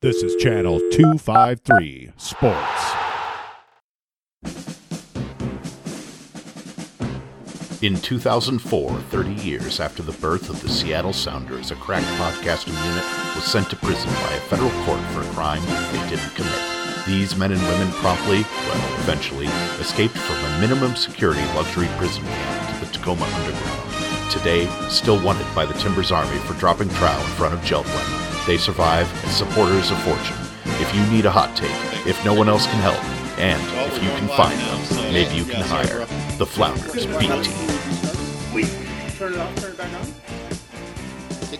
This is Channel 253 Sports. In 2004, 30 years after the birth of the Seattle Sounders, a crack podcasting unit was sent to prison by a federal court for a crime they didn't commit. These men and women promptly, well, eventually, escaped from a minimum security luxury prison camp to the Tacoma Underground. Today, still wanted by the Timbers Army for dropping trow in front of Jeld-Wen. They survive as supporters of fortune. If you need a hot take, if no one else can help, and if you can find them, maybe you can hire the Flounders B Team. Turn it off, turn it back on.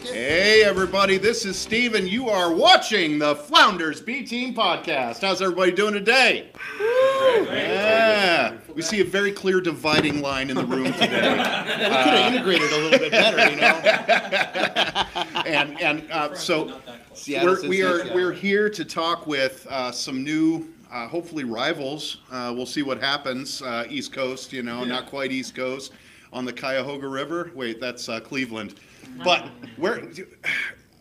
Hey, everybody, this is Steve, and you are watching the Flounders B Team podcast. How's everybody doing today? Yeah, we see a very clear dividing line in the room today. we could have integrated a little bit better, you know. and and uh, so we're, we are we're here to talk with uh, some new. Uh, hopefully rivals. Uh, we'll see what happens. Uh, East Coast, you know, not quite East Coast on the Cuyahoga River. Wait, that's uh, Cleveland. But where?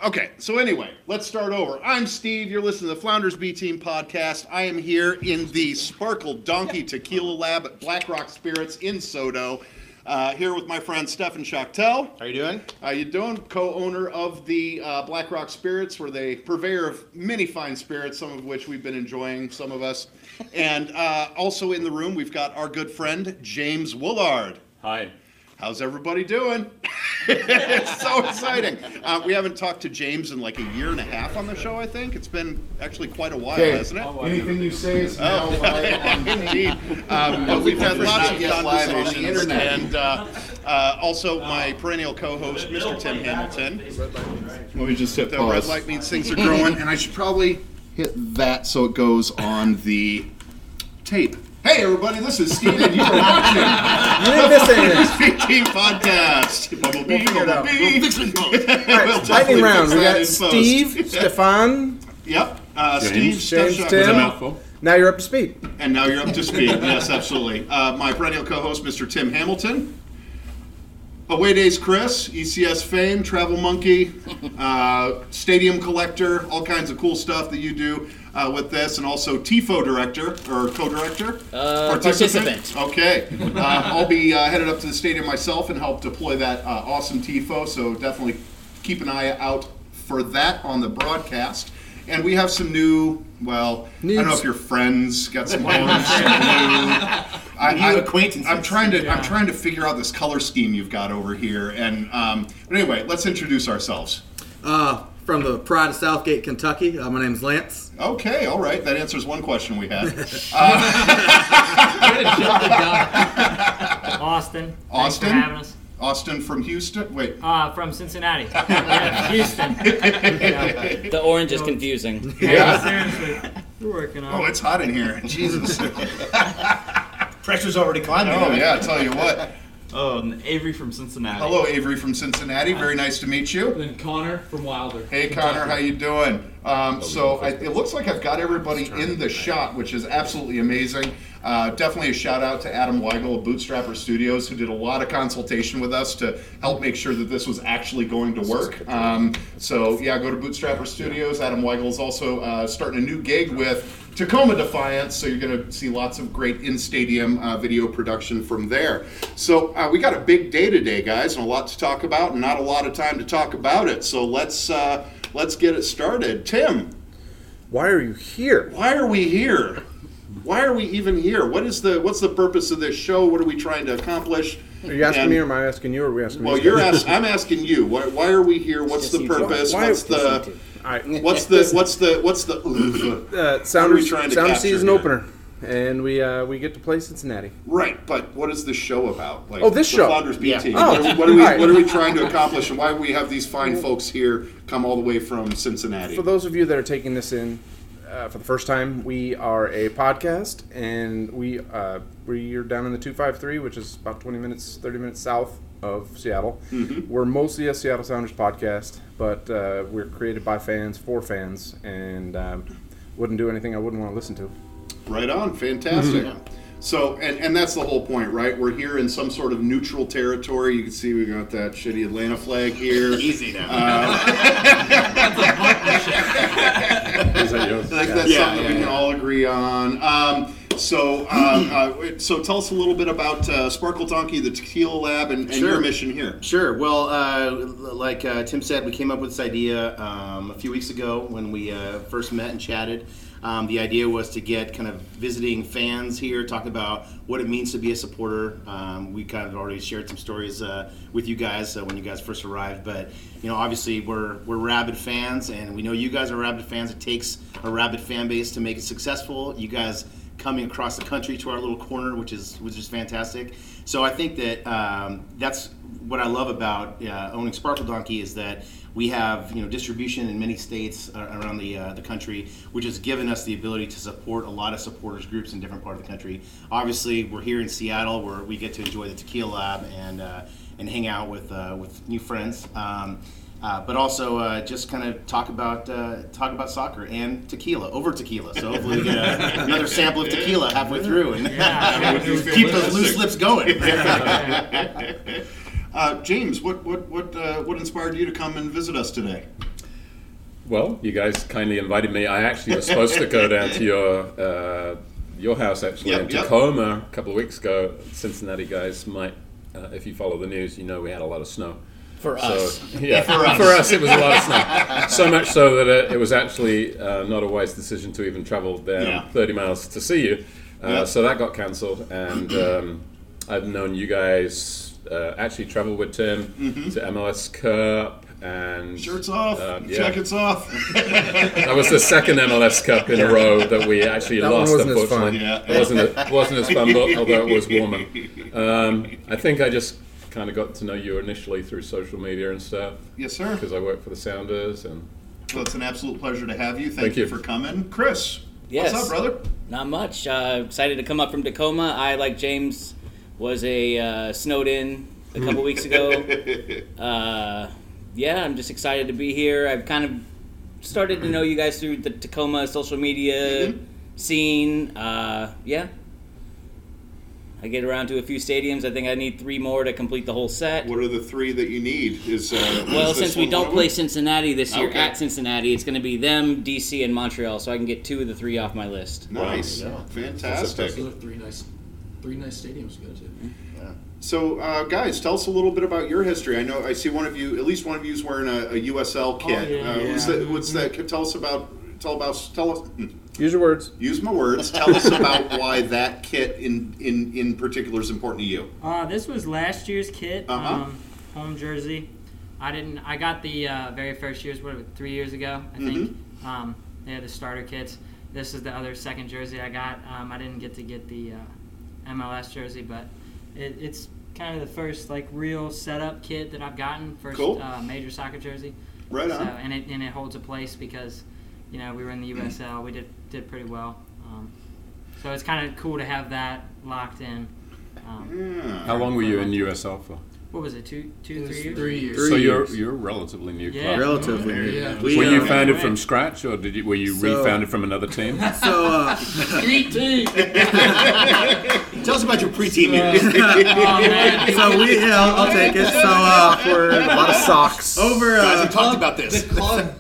Okay, so anyway, let's start over. I'm Steve. You're listening to the Flounders B Team podcast. I am here in the Sparkle Donkey Tequila Lab at Black Rock Spirits in Sodo. Uh, here with my friend Stefan Schactell. How are you doing? How you doing? Co-owner of the uh, Black Rock Spirits, where they purveyor of many fine spirits, some of which we've been enjoying, some of us. And uh, also in the room, we've got our good friend James Woollard. Hi. How's everybody doing? it's so exciting. Uh, we haven't talked to James in like a year and a half on the show. I think it's been actually quite a while, Okay. hasn't it? Anything you say is now Oh, live on indeed. Um, but we've had lots of Not live on the conversations, internet. and uh, uh, also my perennial co-host, Mr. Tim Hamilton. Let me just hit The red light means things are growing, and I should probably hit that so it goes on the tape. Hey everybody, this is Steven. You are watching You didn't miss anything. PT Podcast. Bumblebee, Bumblebee. All right, lightning round. We got Steve, Stefan, Yep. Uh, Steve, James, Steph- Tim. Now you're up to speed. And now you're up to speed. yes, absolutely. Uh, my perennial co-host, Mr. Tim Hamilton. Away Days Chris, ECS fame, Travel Monkey, uh, Stadium Collector, all kinds of cool stuff that you do uh, with this, and also TIFO director or co-director, Uh, participant. Okay, uh, I'll be uh, headed up to the stadium myself and help deploy that uh, awesome TIFO. So definitely keep an eye out for that on the broadcast. And we have some new. Well, I don't know if your friends got some ones. new- I, New acquaintances. I'm trying to. I'm trying to figure out this color scheme you've got over here. And um, but anyway, let's introduce ourselves. Uh, from the Pride of Southgate, Kentucky. Uh, my name's Lance. Okay, all right. That answers one question we had. Austin. Thanks Austin? for having us. Austin from Houston. Wait. Uh, from Cincinnati. Houston. Yeah. The orange is confusing. Yeah, seriously. We're working on it. Oh, it's hot in here. Jesus. Pressure's already climbing. Oh yeah, I tell you what. Oh, and Avery from Cincinnati. Hello, Avery from Cincinnati. Very nice to meet you. And Connor from Wilder. Hey, Connor, how you doing? Um, so I, it looks like I've got everybody in the shot, which is absolutely amazing. Uh, definitely a shout out to Adam Weigel of Bootstrapper Studios, who did a lot of consultation with us to help make sure that this was actually going to work. Um, so yeah, go to Bootstrapper Studios. Adam Weigel is also uh, starting a new gig with Tacoma Defiance, so you're going to see lots of great in-stadium uh, video production from there. So uh, we got a big day today, guys, and a lot to talk about, and not a lot of time to talk about it. So let's uh, let's get it started. Tim, Why are you here? why are we here? Why are we even here? What is the what's the purpose of this show? What are we trying to accomplish? Are you asking And- me or am I asking you or are we asking Well, these you're asking. I'm asking you. Why, why are we here? What's the purpose? Why- What's the All right. what's the what's the what's the Uh, Sounders, trying to Sounders season here? opener. And we uh, we get to play Cincinnati. Right, but what is the show about? Like Oh, this the show. Flounders B Yeah. team. Oh, what, are, what are we alright. what are we trying to accomplish, and why do we have these fine folks here come all the way from Cincinnati? For those of you that are taking this in uh, for the first time, we are a podcast, and we uh, we are down in the two five three, which is about twenty minutes, thirty minutes south of Seattle. Mm-hmm. We're mostly a Seattle Sounders podcast, but uh, we're created by fans for fans, and um, wouldn't do anything I wouldn't want to listen to. Right on, fantastic. So, and, and that's the whole point, right? We're here in some sort of neutral territory. You can see we got that shitty Atlanta flag here. Easy now. Is that yours? I think that's Yeah, something yeah, we can all agree on. Um, so, uh, uh, so tell us a little bit about uh, Sparkle Donkey, the Tequila Lab, and, and Sure. your mission here. Sure. Well, uh, like uh, Tim said, we came up with this idea um, a few weeks ago when we uh, first met and chatted. Um, the idea was to get kind of visiting fans here, talk about what it means to be a supporter. Um, we kind of already shared some stories uh, with you guys uh, when you guys first arrived, but you know, obviously we're we're rabid fans, and we know you guys are rabid fans. It takes a rabid fan base to make it successful. You guys coming across the country to our little corner, which is which is fantastic. So I think that um, that's what I love about uh, owning Sparkle Donkey is that we have you know distribution in many states uh, around the uh, the country, which has given us the ability to support a lot of supporters groups in different part of the country. Obviously, we're here in Seattle where we get to enjoy the Tequila Lab and uh, and hang out with uh, with new friends. Um, uh, but also uh, just kind of talk about uh, talk about soccer and tequila over tequila. So hopefully we get a, another sample of tequila halfway through and keep those loose lips going. Uh, James, what what what uh, what inspired you to come and visit us today? Well, you guys kindly invited me. I actually was supposed to go down to your uh, your house actually Yep, in yep. Tacoma a couple of weeks ago. Cincinnati guys might, uh, if you follow the news, you know we had a lot of snow. For So, us. yeah, For us. for us it was a lot of snow. So much so that it, it was actually uh, not a wise decision to even travel down Yeah. 30 miles to see you. Uh, Yeah. So that got cancelled, and um, I've known you guys uh, actually travel with Tim to MLS Cup and Mm-hmm. Shirts off, uh, yeah. jackets off. That was the second MLS Cup in a row that we actually That one lost. wasn't as fun. Yeah. it wasn't it wasn't as fun, but although it was warmer. Um, I think I just kind of got to know you initially through social media and stuff yes, sir. because I work for the Sounders and Well, it's an absolute pleasure to have you. Thank, Thank you. you. for coming, Chris. Yes. What's up, brother? Not much. Uh, excited to come up from Tacoma. I, like James, was a uh, snowed in a couple weeks ago. Uh, yeah, I'm just excited to be here. I've kind of started to know you guys through the Tacoma social media scene. Uh, yeah. I get around to a few stadiums. I think I need three more to complete the whole set. What are the three that you need? Is uh, Well, is since we one one don't play? Cincinnati this year Okay. at Cincinnati, it's going to be them, DC, and Montreal, so I can get two of the three off my list. Nice, Wow. fantastic. Those are three nice, three nice stadiums to go to. So, uh, guys, tell us a little bit about your history. I know I see one of you, at least one of you, is wearing a, a USL kit. Oh, yeah. uh, What's that? What's that? Tell us about. Tell about. Tell us. Use your words. Use my words. Tell us about why that kit in in in particular is important to you. Uh, this was last year's kit, Uh-huh. um, home jersey. I didn't. I got the uh, very first year's. What three years ago? I think. Mm-hmm. Um, they had the starter kits. This is the other second jersey I got. Um, I didn't get to get the uh, MLS jersey, but it, it's kind of the first like real setup kit that I've gotten. First Cool. uh, major soccer jersey. Right So, on. and it and it holds a place because, you know, we were in the USL. We did did pretty well. Um, so it's kind of cool to have that locked in. Um, Yeah. how long were you in USL for? what was it? Two, two, three years. Three years. Three so you're years. you're a relatively new Yeah. club. Relatively. Yeah. new. We, Were you uh, founded from scratch, or did you were you So- refounded from another team? So, uh, Street team. Tell us about your pre-team years. Oh so we, yeah, I'll, I'll take it. So, uh, Awkward. A lot of socks. over, Guys, uh, we talked about this. Club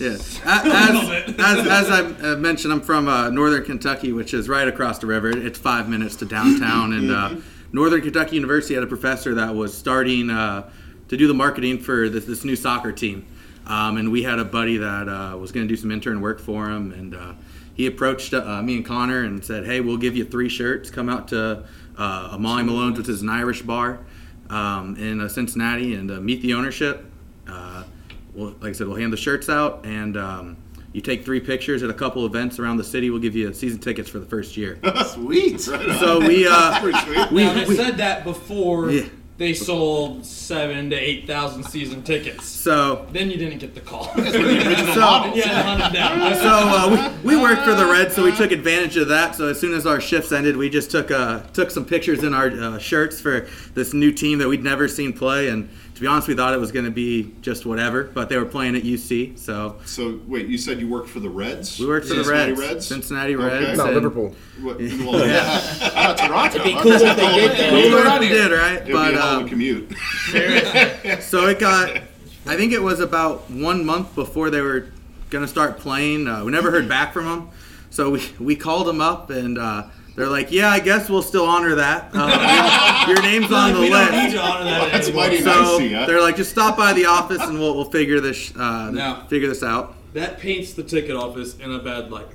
Yeah. As, as, as I uh, mentioned, I'm from uh, Northern Kentucky, which is right across the river. It's five minutes to downtown. And uh, Northern Kentucky University had a professor that was starting uh, to do the marketing for this, this new soccer team. Um, and we had a buddy that uh, was going to do some intern work for him. And uh, he approached me and Connor and said, Hey, we'll give you three shirts. Come out to uh, Molly Malone's, which is an Irish bar um, in Cincinnati, and meet the ownership. Well, like I said, we'll hand the shirts out, and um, you take three pictures at a couple events around the city. We'll give you season tickets for the first year. Sweet. Right. So we, uh, we, Now, they we said that before Yeah. they sold seven to eight thousand season tickets. so Then you didn't get the call. so yeah, down. so uh, we, we worked for the Reds, so we took advantage of that. So as soon as our shifts ended, we just took uh, took some pictures in our uh, shirts for this new team that we'd never seen play. And to be honest, we thought it was going to be just whatever, but they were playing at UC, so So wait, you said you worked for the Reds? we worked for the Reds, Reds. Cincinnati Okay. Reds. No, and- Liverpool. What, well, yeah. Ah, Toronto. It'd be cool if they did We though. did right, It'd be a hell um, commute. So it got, I think it was about one month before they were gonna start playing. Uh, we never heard back from them, so we we called them up and. Uh, they're like, yeah, I guess we'll still honor that. Uh, your, your name's on the we don't list. need to honor that That's anymore. mighty So nice of they're like, just stop by the office and we'll, we'll figure this uh, No. figure this out. That paints the ticket office in a bad light.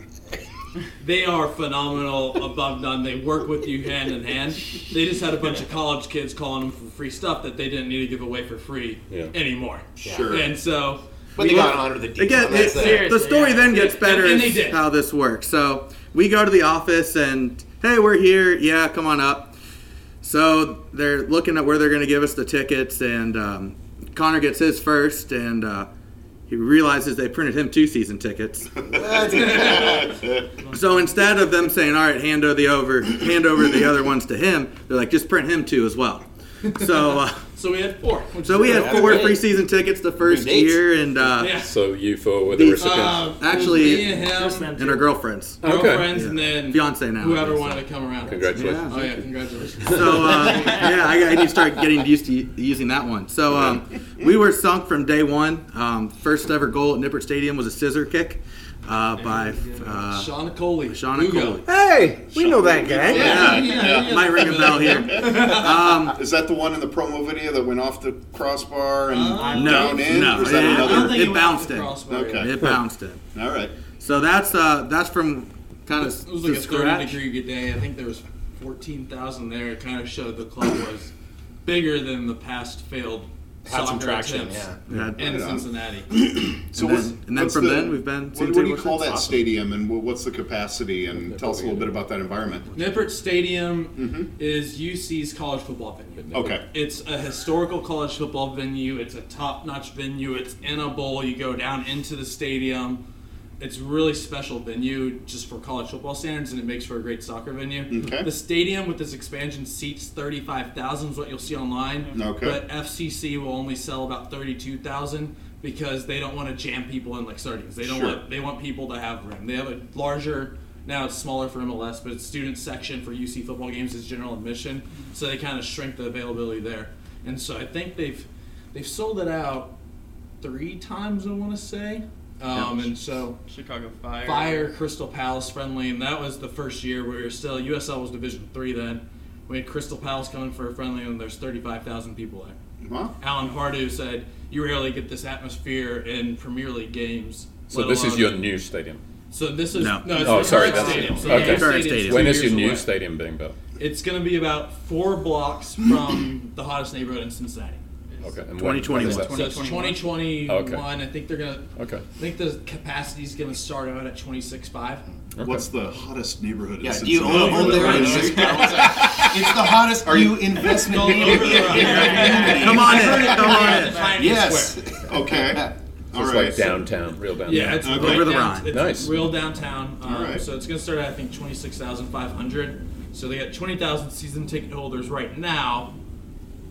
They are phenomenal, above none. They work with you hand in hand. They just had a bunch of college kids calling them for free stuff that they didn't need to give away for free Yeah. anymore. Sure. And so, But they got to honor the deal. Again, it- it. the story yeah. then gets better and- and they is did. how this works. So we go to the office and hey, we're here. Yeah, come on up. So they're looking at where they're going to give us the tickets, and um, Connor gets his first, and uh, he realizes they printed him two season tickets. so instead of them saying, "All right, hand over the over, hand over the other ones to him," they're like, "Just print him two as well." So. Uh, so we had four. So we had four free season tickets the first dates. year, and uh, Yeah. So you four were the The- recipients. It was Actually- me and him, them and our girlfriends. Okay. girlfriends, and then Fiance now, whoever wanted to come around. Congratulations. Oh yeah, congratulations. So uh, yeah, I, I need to start getting used to using that one. So um, we were sunk from day one. Um, first ever goal at Nippert Stadium was a scissor kick uh, by uh, Sean Okoli. Sean Hugo. Coley. Hey, we know that guy. Yeah, yeah, yeah. Might ring a bell here. Um, Is that the one in the promo video that went off the crossbar and Uh, no, down in? no, Or is that I don't another? think It went bounced off the in. Okay. it bounced in. All right. So that's uh, that's from kind of It was like a scratch. 30 degree day. I think there was 14,000 there. It kind of showed the club was bigger than the past failed Had some traction, yeah. Yeah. in Right on. Cincinnati. So And then- and then from the- then we've been What, what do you call that Awesome. stadium, and what's the capacity? And tell us a little bit about that environment. Nippert Stadium Mm-hmm. is UC's college football venue. Okay. It's a historical college football venue. It's a top-notch venue. It's in a bowl. You go down into the stadium. It's really special venue just for college football standards, and it makes for a great soccer venue. Okay. The stadium with this expansion seats 35,000 is what you'll see online. Okay. But FCC will only sell about 32,000 because they don't want to jam people in like sardines. They don't Sure. want they want people to have room. They have a larger now it's smaller for MLS, but it's student section for UC football games is general admission, so they kind of shrink the availability there. And so I think they've they've sold it out three times. I want to say. Um, and so Chicago Fire. Fire, Crystal Palace friendly, and that was the first year where we were still USL was Division three then. We had Crystal Palace coming for a friendly, and there's 35,000 people there. Wow. Alan Pardew said, "You rarely get this atmosphere in Premier League games." So this is your new stadium. So this is No. no, it's Oh, the sorry, that's- stadium. So okay. the new Current stadium. two When is your new away. stadium being built? It's going to be about four blocks from the hottest neighborhood in Cincinnati. Okay. And when- 2021. that? So it's 2021. Okay. I think they're gonna. Okay. I think the capacity is gonna start out at 26.5. What's the hottest neighborhood? in Yeah, do you own a home there? It's the hottest new investment All over the road. Come on in, come on in. Yes. square. Okay. All It's right. like downtown, real downtown. Yeah, it's Okay. Over the Rhine. It's Nice. real downtown. Um, All right. So it's gonna start at I think 26,500. So they got 20,000 season ticket holders right now.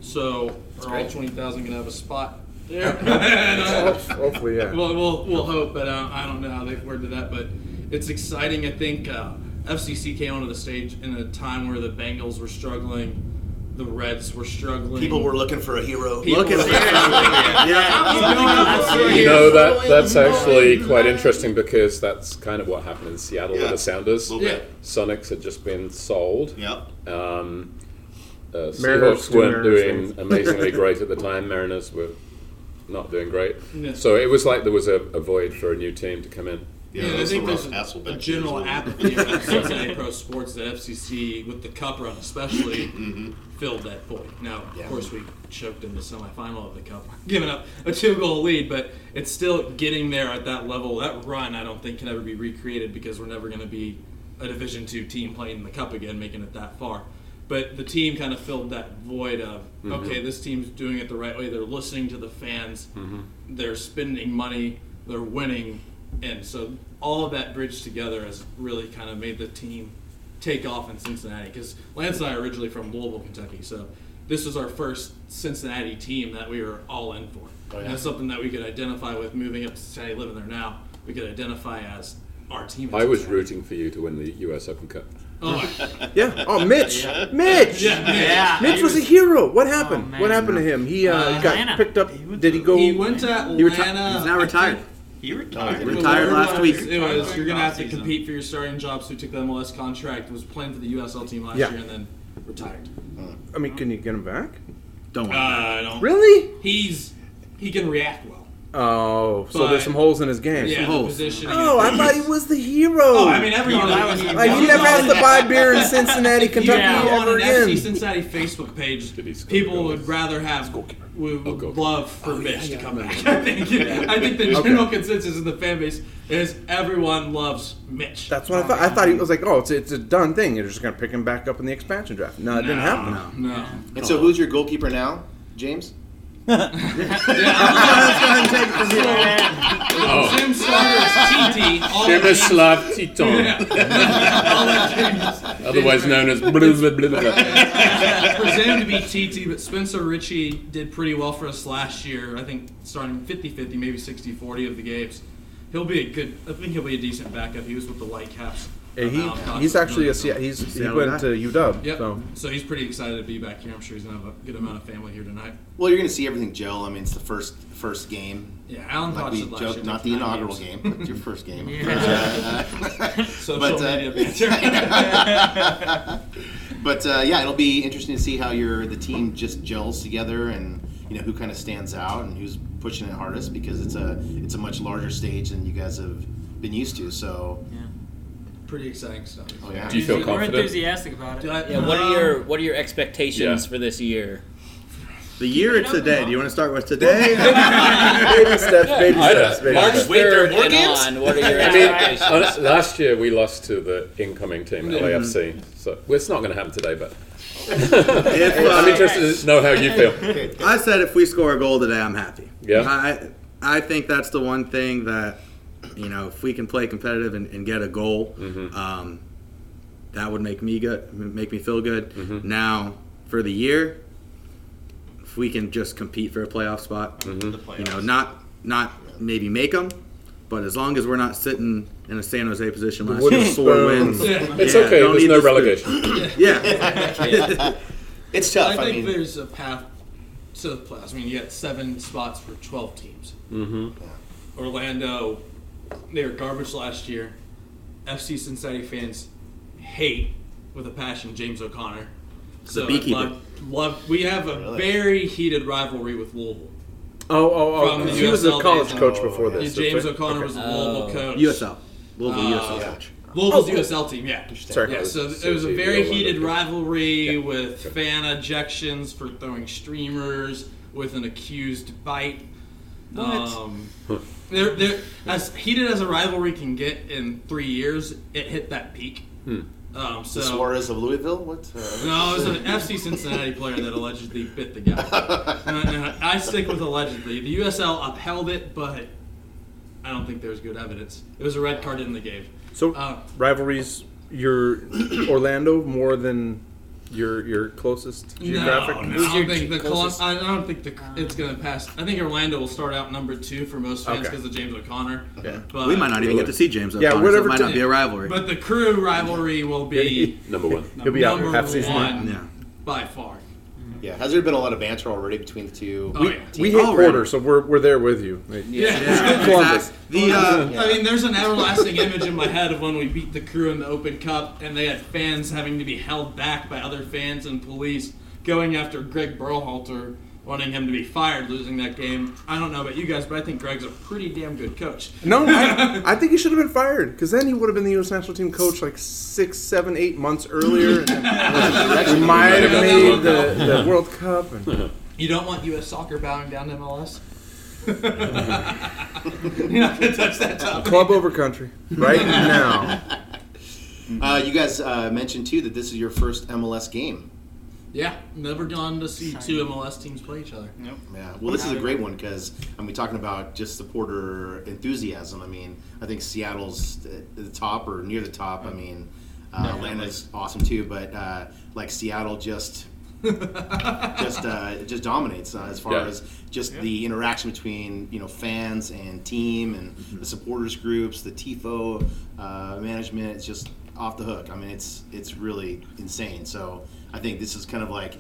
So are all 20,000 gonna have a spot there? And, uh, Hopefully, yeah. Well, we'll, we'll hope, but uh, I don't know how they've worded that. But it's exciting. I think uh, FCC came onto the stage in a time where the Bengals were struggling, the Reds were struggling. People were looking for a hero. People Looking were for- struggling. Yeah. You know that that's actually quite interesting because that's kind of what happened in Seattle Yeah. with the Sounders. Little Yeah. bit. Sonics had just been sold. Yep. Um, uh, Mariners Seahawks weren't Mariners doing things. amazingly great at the time. Mariners were not doing great. Yeah. So it was like there was a, a void for a new team to come in. Yeah, Yeah, I think the there's a, a general apathy around Cincinnati Pro Sports that FCC, with the Cup run especially, filled that void. Now, Yeah. of course, we choked in the semifinal of the Cup, giving up a two-goal lead, but it's still getting there at that level. That run, I don't think, can ever be recreated because we're never going to be a Division two team playing in the Cup again, making it that far. But the team kind of filled that void of mm-hmm. okay, this team's doing it the right way. They're listening to the fans. Mm-hmm. They're spending money. They're winning, and so all of that bridged together has really kind of made the team take off in Cincinnati. Because Lance and I are originally from Louisville, Kentucky, so this was our first Cincinnati team that we were all in for. Oh, and it's something that we could identify with moving up to Cincinnati, living there now. We could identify as our team. I was rooting for you to win the U.S. Open Cup. Oh! Yeah. Oh, Mitch. Mitch. Yeah. Yeah. Mitch was a hero. What happened? man. what happened to him? He uh, Uh, got Atlanta. picked up. He Did he go? He went to Atlanta. He reti- He's now retired. He retired. Retired last week. It was you're gonna have to compete for your starting job. So he took the MLS contract, was playing for the USL team last Yeah. year, and then retired. I mean, can you get him back? Don't Uh. I don't. Really? He's he can react well. Oh, so But- there's some holes in his game. Yeah, the holes. Oh, I thought he was the hero. Oh, I mean, everyone. No, that was- Uh, he never has to buy beer in Cincinnati, If you Kentucky go on ever an FC. Cincinnati Facebook page, Did he score people would rather have would, Oh, would goal. love for Mitch to come back. I think I think the general consensus in the fan base is everyone loves Mitch. That's what I thought. I thought he was like, oh, it's, it's a done thing. You're just gonna pick him back up in the expansion draft. No, it didn't happen. No. And so, who's your goalkeeper now, James? Oh, Jim starter is TT. All of these- Przemysław Tytoń, I'll let James- otherwise known as blah, blah, blah, blah. presumed to be TT, but Spencer Richey did pretty well for us last year. I think starting 50 50, maybe 60 40 of the games. He'll be a good, I think he'll be a decent backup. He was with the Whitecaps. Yeah, he, he's actually a so- he's he Seattle went guy. to UW. Yep. So So he's pretty excited to be back here. I'm sure he's gonna have a good amount of family here tonight. Well, you're going to see everything gel. I mean, it's the first first game. Yeah, Alan Like Hodge we said last joked, year. not the inaugural games. game, but your first game. Yeah. Uh, Social But, uh, media. But uh, yeah, it'll be interesting to see how your the team just gels together, and you know who kind of stands out and who's pushing it hardest because it's a it's a much larger stage than you guys have been used to. So pretty exciting stuff. Oh, yeah. Do you feel We're confident? enthusiastic about it. I- Yeah, what are um, your what are your expectations Yeah. for this year? The year or today? Do you want to start with today? baby steps, baby I steps, don't- baby March steps. third and on, what are your I mean, expectations? honest- last year we lost to the incoming team, LAFC. So well, it's not going to happen today, but If, uh, I'm interested to know how you feel. I said if we score a goal today, I'm happy. Yeah. I I think that's the one thing that you know if we can play competitive and, and get a goal, Mm-hmm. um, that would make me good, make me feel good. Mm-hmm. Now for the year, if we can just compete for a playoff spot, Mm-hmm. you know, not not maybe make them. But as long as we're not sitting in a San Jose position last year, four spoon. wins, It's yeah, okay. There's no relegation. Yeah, it's tough. I, think mean, there's a path to the playoffs. I mean, you got seven spots for 12 teams. Mm-hmm. Orlando, they were garbage last year. FC Cincinnati fans hate with a passion James O'Connor. So I'd beekeeper. Love, love, we have a Really? very heated rivalry with Louisville. Oh, oh, From oh. the He was a college days. coach before this. James that's right? O'Connor was a Louisville Oh. coach. USL, Louisville Uh, USL yeah. coach. Louisville's Oh. USL team, yeah. Sorry. Yeah, so So it was a very heated team. rivalry with fan ejections for throwing streamers, with an accused bite. Um, they're, they're, as heated as a rivalry can get in three years, it hit that peak. Um, so the Suarez of Louisville. What? Uh, no, it was an FC Cincinnati player that allegedly bit the guy. And- and I stick with allegedly. The USL upheld it, but I don't think there's good evidence. It was a red card in the game. So Uh, rivalries, your Orlando more than your your closest geographic. No, no, Who's I don't think the closest- Colum- I don't think the, uh. it's going to pass. I think Orlando will start out number two for most fans Okay. because of James O'Connor. Yeah. But, we might not even get to see James Yeah, O'Connor, so whatever it might not be a rivalry. But the crew rivalry will be Number one. He'll be out number half season. one yeah. by far. Yeah. Has there been a lot of banter already between the two? Oh, yeah. We hate Already. Porter, so we're, we're there with you. Yeah. Yeah, Columbus. The uh, I mean, there's an everlasting image in my head of when we beat the crew in the Open Cup, and they had fans having to be held back by other fans and police going after Greg Berhalter, wanting him to be fired, losing that game. I don't know about you guys, but I think Greg's a pretty damn good coach. No, I, I think he should have been fired because then he would have been the U.S. national team coach like six, seven, eight months earlier. And we might have made the, the World Cup. And, You don't want U.S. soccer bowing down to MLS? You're not going to touch that topic. club over country right now. Uh, you guys uh, mentioned too that this is your first MLS game. Yeah, never gone to see two MLS teams play each other. Yeah. Well, this is a great one because I mean, talking about just supporter enthusiasm. I mean, I think Seattle's at the top or near the top. I mean, uh, Atlanta's awesome too, but uh, like Seattle just just uh, just dominates uh, as far Yeah. as just the interaction between you know fans and team and the supporters groups, the tifo uh, management. It's just off the hook. I mean, it's it's really insane. So I think this is kind of like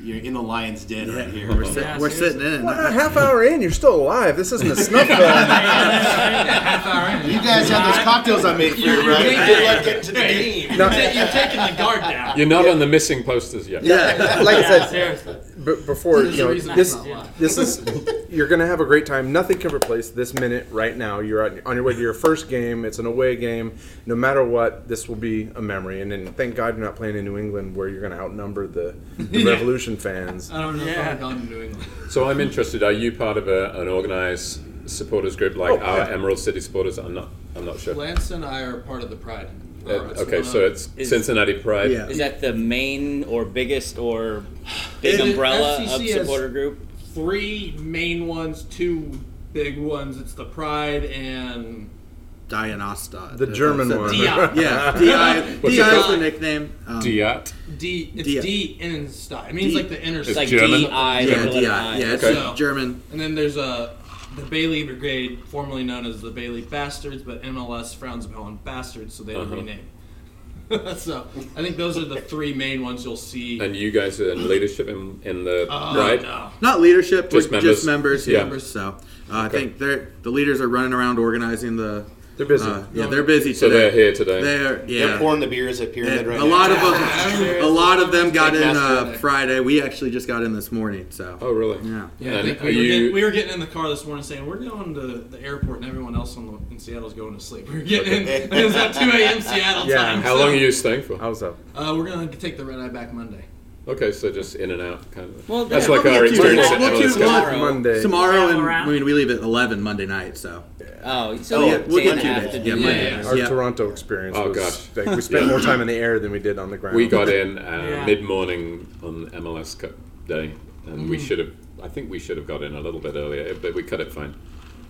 you're in the lion's den right here. We're, sit- Yeah, we're seriously. sitting in. What, a half hour in, you're still alive. This isn't a snuff film. half hour in. You guys have those cocktails I made for you, right? Good luck getting to the game. You're, ta- you're taking the guard down. You're not on the missing posters yet. yeah. like I Yeah, said, seriously. B- before you a know reason this I'm not alive. this is you're gonna have a great time nothing can replace this minute right now you're on, on your way to your first game it's an away game no matter what this will be a memory and then thank god you're not playing in new england where you're gonna outnumber the, the Yeah. revolution fans I don't know if I've gone to New England. So I'm interested. Are you part of a, an organized supporters group like Oh, our yeah. Emerald City supporters? I'm not. I'm not sure. Lance and I are part of the Pride. Uh, Uh, okay, so it's Is- Cincinnati Pride. Yeah. Is that the main or biggest or big It is- umbrella of FCC has- supporter group? three main ones, two big ones. It's the Pride and Die Innenstadt. the german one Dia. Yeah, Di. What's Di it is called? the nickname. Um, Diat. D. It's Dia. D Innenstadt. It means D- like the inner It's It's like German? D I. Yeah, double Di. I. Yeah, it's Okay. a German. And then there's a the Bailey Brigade, formerly known as the Bailey Bastards, but MLS frowns upon bastards, so they Uh-huh. rename. so I think those are the three main ones you'll see. And you guys are in leadership in, in the Uh, Pride. no. Not leadership, Just just members? members. Just members. Yeah. Members. So uh, I think they're the leaders are running around organizing the. They're busy Uh, yeah, they're busy So today. they're here today. They're yeah. They're pouring the beers at Pyramid And right a now. lot of them, a lot of them got in uh, Friday. We actually just got in this morning. So oh, really? yeah. Yeah, I think we were, you- getting, we were getting in the car this morning saying we're going to the airport and everyone else on the, in Seattle's going to sleep. We are getting in. It was at 2 a.m. Seattle Yeah. time. How so, long are you staying for? i was up Uh, we're going to take the red eye back Monday. Okay, so just in and out, kind of. Well, That's yeah, like our get to experience that. at We'll do- we'll- Tomorrow. monday Tomorrow, Yeah, and. I mean, we leave at eleven Monday night. So Oh, so So, yeah, we'll get and a two half to Yeah, do Monday. our Yeah. toronto experience Oh, was gosh. like we spent Yeah. more time in the air than we did on the ground We got in uh, Yeah. mid morning on MLS Cup day, and Mm. we should have. I think we should have got in a little bit earlier, but we cut it fine.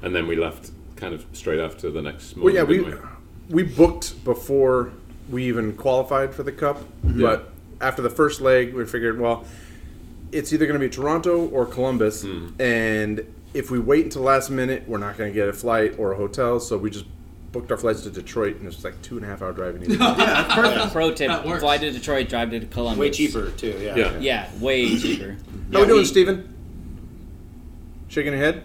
And then we left kind of straight after the next Well, morning. yeah, we didn't we booked before we even qualified for the cup, but after the first leg, we figured, well, it's either going to be Toronto or Columbus, and if we wait until the last minute, we're not going to get a flight or a hotel, so we just booked our flights to Detroit, and it's like two and a half hour drive. in either. Pro tip: fly to Detroit, drive to Columbus. Way cheaper too. Yeah. Yeah. Yeah, way cheaper. How we doing, we- Steven? Shaking your head?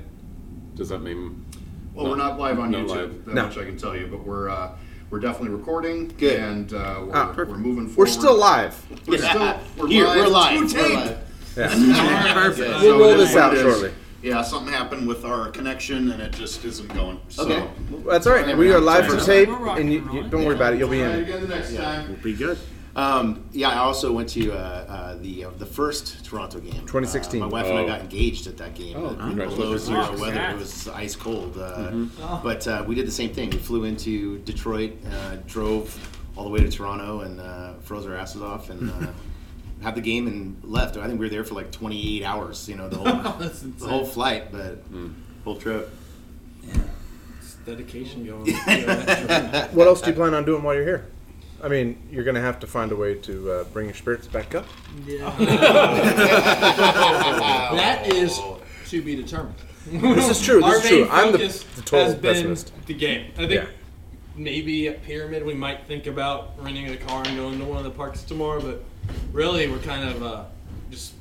Does that mean? Well, we're not live on Not YouTube. live. That No. much I can tell you, but we're uh, we're definitely recording. Good. And uh, we're, Ah, we're moving forward. We're still live. We're still we're Here, live. we're live. We're tape. live. Yeah. perfect. So We'll roll it is this out shortly. Yeah, something happened with our connection and it just isn't going. So Okay. That's all right. We are live for tape, and you, you don't worry about it. You'll be in. again the next time. We'll be good. Um, yeah, I also went to uh, uh, the uh, the first Toronto game. 2016. Uh, my wife and I Oh. got engaged at that game. Oh, Uh, below zero Oh, weather. It was ice cold. Uh, Mm-hmm. But uh, we did the same thing. We flew into Detroit, uh, drove all the way to Toronto, and uh, froze our asses off, and uh, had the game and left. I think we were there for like 28 hours. You know, the whole the whole flight, but whole trip. It's dedication going. Yeah. What else do you plan on doing while you're here? I mean, you're going to have to find a way to uh, bring your spirits back up. Yeah. that is to be determined. This is true. This Our is true. main I'm the, focus the total has been pessimist. the game. I think Yeah. maybe at Pyramid we might think about renting a car and going to one of the parks tomorrow, but really we're kind of uh, just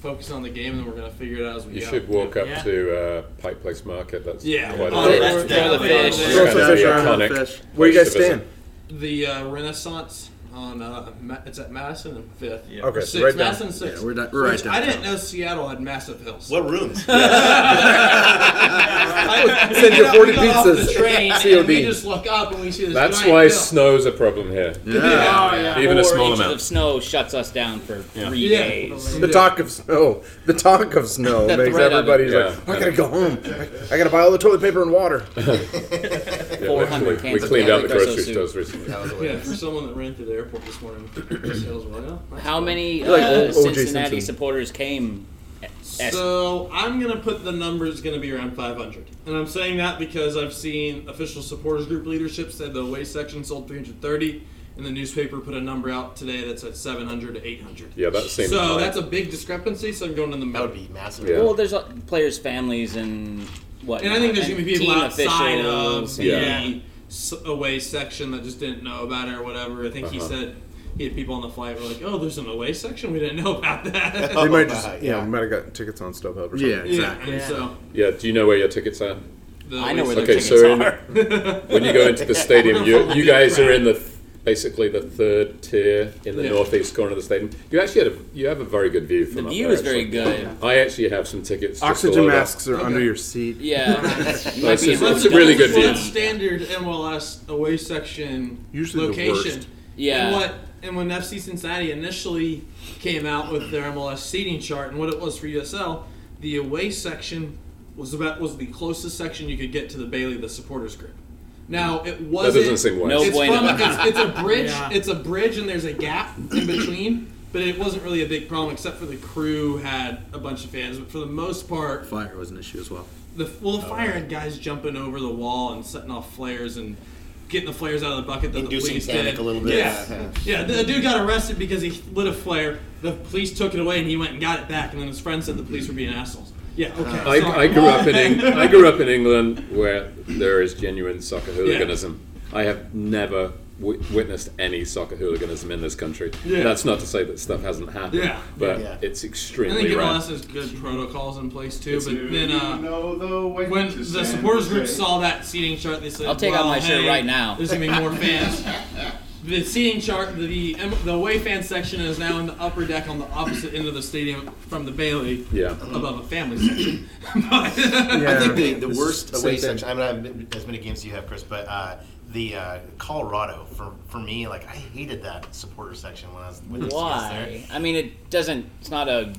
focused on the game and then we're gonna figure it out as we go. You go. should walk up Yeah. to uh, Pike Place Market. That's Yeah. quite Oh, a that's the fish. It's Throw some fish around. iconic Where you place guys to visit. The uh, Renaissance on uh, Ma- it's at Madison and Fifth. Okay, Or so six. right down. Madison and six. Yeah, we're di- we're Which right I didn't know Seattle had massive hills. What rooms? I, Send you 40 we got off pizzas. The train, and COD. we just look up and we see this. That's giant why hill. snow's a problem here. Yeah. Oh, yeah. Even a Four small inches amount. of snow shuts us down for three Yeah. days. The talk of snow. The talk of snow The makes threat of it. everybody's Yeah. like, I gotta go home. I, I gotta buy all the toilet paper and water. 400 we- cans we of cleaned out the Cali Presso grocery soup. stores recently. Yeah, for someone that rented to the airport this morning, sales were like, oh, that's How fine. many You're like uh, Cincinnati supporters came? as- So I'm gonna put the numbers gonna be around 500, and I'm saying that because I've seen official supporters group leadership said the away section sold 330, and the newspaper put a number out today that's at 700 to 800. Yeah, that seems So high. that's a big discrepancy. So I'm going in the middle. That would be massive. Yeah. Well, there's uh, players' families and what. And I think there's going to be people team outside of officials. the Yeah. S- away section that just didn't know about it or whatever. I think he Uh-huh. said he had people on the flight who were like, "Oh, there's an away section. We didn't know about that." They might just, my, you know, might have got tickets on StubHub or something. Yeah, exactly. Yeah, and Yeah. so Yeah, do you know where your tickets are? I know away where Okay, the so tickets in- are. When you go into the stadium, you, you guys are in the basically the third tier in the Yeah. northeast corner of the stadium. You actually had a, you have a very good view The from up view there, is very good. I actually have some tickets. Oxygen masks are under your seat. Yeah. That's, Might be it's, in it's the- a really good That view. standard MLS away section Usually the location. worst. Yeah. And what and when FC Cincinnati initially came out with their MLS seating chart and what it was for USL, the away section was about was the closest section you could get to the Bailey, the supporters group. Now it wasn't. doesn't seem wise. No it's, bueno. from, it's, it's a bridge. Yeah. It's a bridge, and there's a gap in between. But it wasn't really a big problem, except for the crew had a bunch of fans. But for the most part, Fire was an issue as well. the well, the oh, fire had guys jumping over the wall and setting off flares and getting the flares out of the bucket that Inducing the police panic did. a little bit. Yeah, yeah. The dude got arrested because he lit a flare. The police took it away and he went and got it back. And then his friend said the police were being assholes. Yeah, okay. I. I grew up in Eng- I grew up in England where there is genuine soccer hooliganism. I have never w- witnessed any soccer hooliganism in this country. Yeah. That's not to say that stuff hasn't happened, Yeah. but Yeah. it's I extremely think rare. MLS has good protocols in place too. But then uh, know the way when to the supporters group saw that seating chart, they said, I'll take well, out my shirt hey, right now." There's gonna be more fans. the seating chart, the the away fan section is now in the upper deck on the opposite end of the stadium from the Bailey, Yeah. above a family section. But- I think the, the worst away thing. section. I mean, I've been as many games as you have, Chris, but uh, the uh, Colorado for for me, like I hated that supporter section when I was with the CS there. Why? I mean, it doesn't. It's not a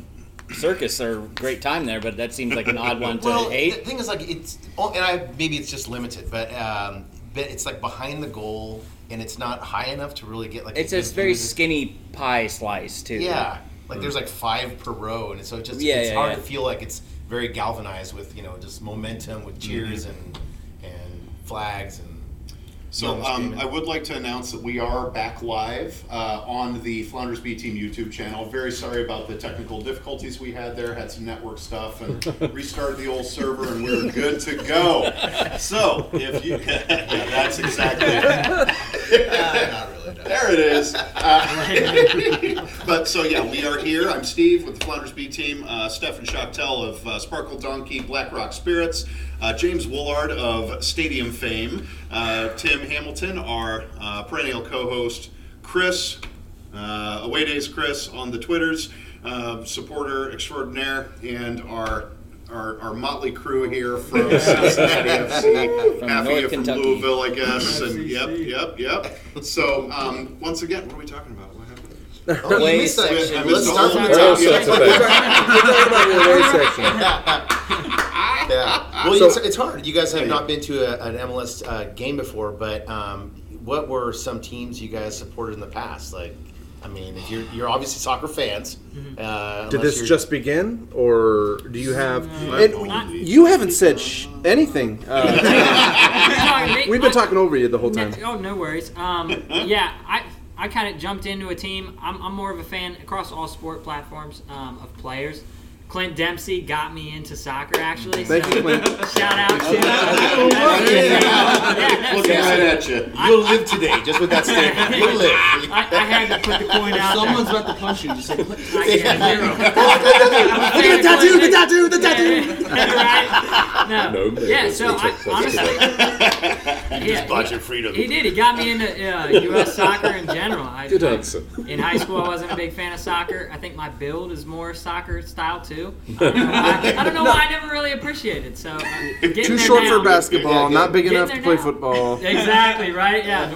circus or great time there, but that seems like an odd one to Well, the hate. thing is, like it's, oh, and I maybe it's just limited, but um, but it's like behind the goal, and it's not high enough to really get like. It's a a very view. skinny pie slice too. Yeah, like mm. there's like five per row, and so it just Yeah, it's yeah, hard yeah. to feel like it's very galvanized with you know just momentum with mm-hmm. cheers and and flags and. So um. I would like to announce that we are back live uh, on the Flounders B Team YouTube channel. Very sorry about the technical difficulties we had there. Had some network stuff and restarted the old server, and we're good to go. So if you, yeah, that's exactly. not really. No. There it is. Uh, but so yeah, we are here. I'm Steve with the Flounders B team. Uh, Stefan Schactell of uh, Sparkle Donkey, Black Rock Spirits. Uh, James Woollard of Stadium fame. Uh, Tim Hamilton, our uh, perennial co-host. Chris, uh, Away Days Chris on the Twitters, uh, supporter extraordinaire, and our our, our motley crew here from Cincinnati FC, From half of you from Kentucky. Louisville, I guess, and yep, yep, yep. So um, once again, what are we talking about? What happened? Oh, you missed that. section. I Let's missed start all from the it. Top. sorts of Yeah. We're talking about your away section. Yeah. Well, So- it's, it's hard. You guys have not been to a, an MLS uh, game before, but um, what were some teams you guys supported in the past? Like, I mean, if you're you're obviously soccer fans. Uh, Did this you're- just begin, or do you have? only- And you haven't said sh- anything. Uh, we've been talking over you the whole time. No, oh, no worries. Um, yeah, I I kind of jumped into a team. I'm, I'm more of a fan across all sport platforms um, of players. Clint Dempsey got me into soccer, actually. Thank so you, Clint. Shout out to. yeah, no, Looking right at you. You'll live today, just with that statement. You'll live. I, I had to put the coin out there. Someone's about to punch you. Just say, I can't zero. Look at the tattoo, the tattoo, the tattoo. right? No. No, maybe yeah, so I, honestly. honestly, yeah, Bought your freedom. he did. He got me into uh, U.S. soccer in general. I, Good answer. in high school, I wasn't a big fan of soccer. I think my build is more soccer style too. I don't know why, I, don't know why I never really appreciated. it. So uh, Too short now- for basketball, not big Getting enough there to play football. Exactly right. Yeah.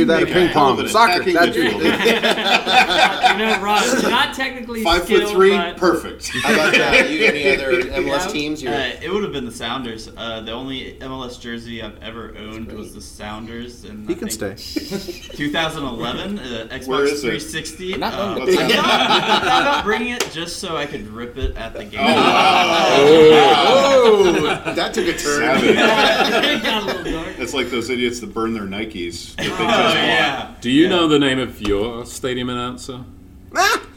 Don't- that at a ping pong, an soccer. attacking That's your you know, Ross, not technically Five skilled, foot three, but perfect. How about that? you? Any other MLS Yeah. teams? You're, Uh, it would have been the Sounders. Uh, the only MLS jersey I've ever owned was the Sounders, and He can stay. 2011 uh, Xbox Where is it? 360. Not uh, owned it. I thought, I thought about bringing it just so I could rip it at the game. Oh, that took a turn. Savage. it got a little dark. It's like those idiots that burn their Nikes. That they Oh, yeah. Do you know the name of your stadium announcer?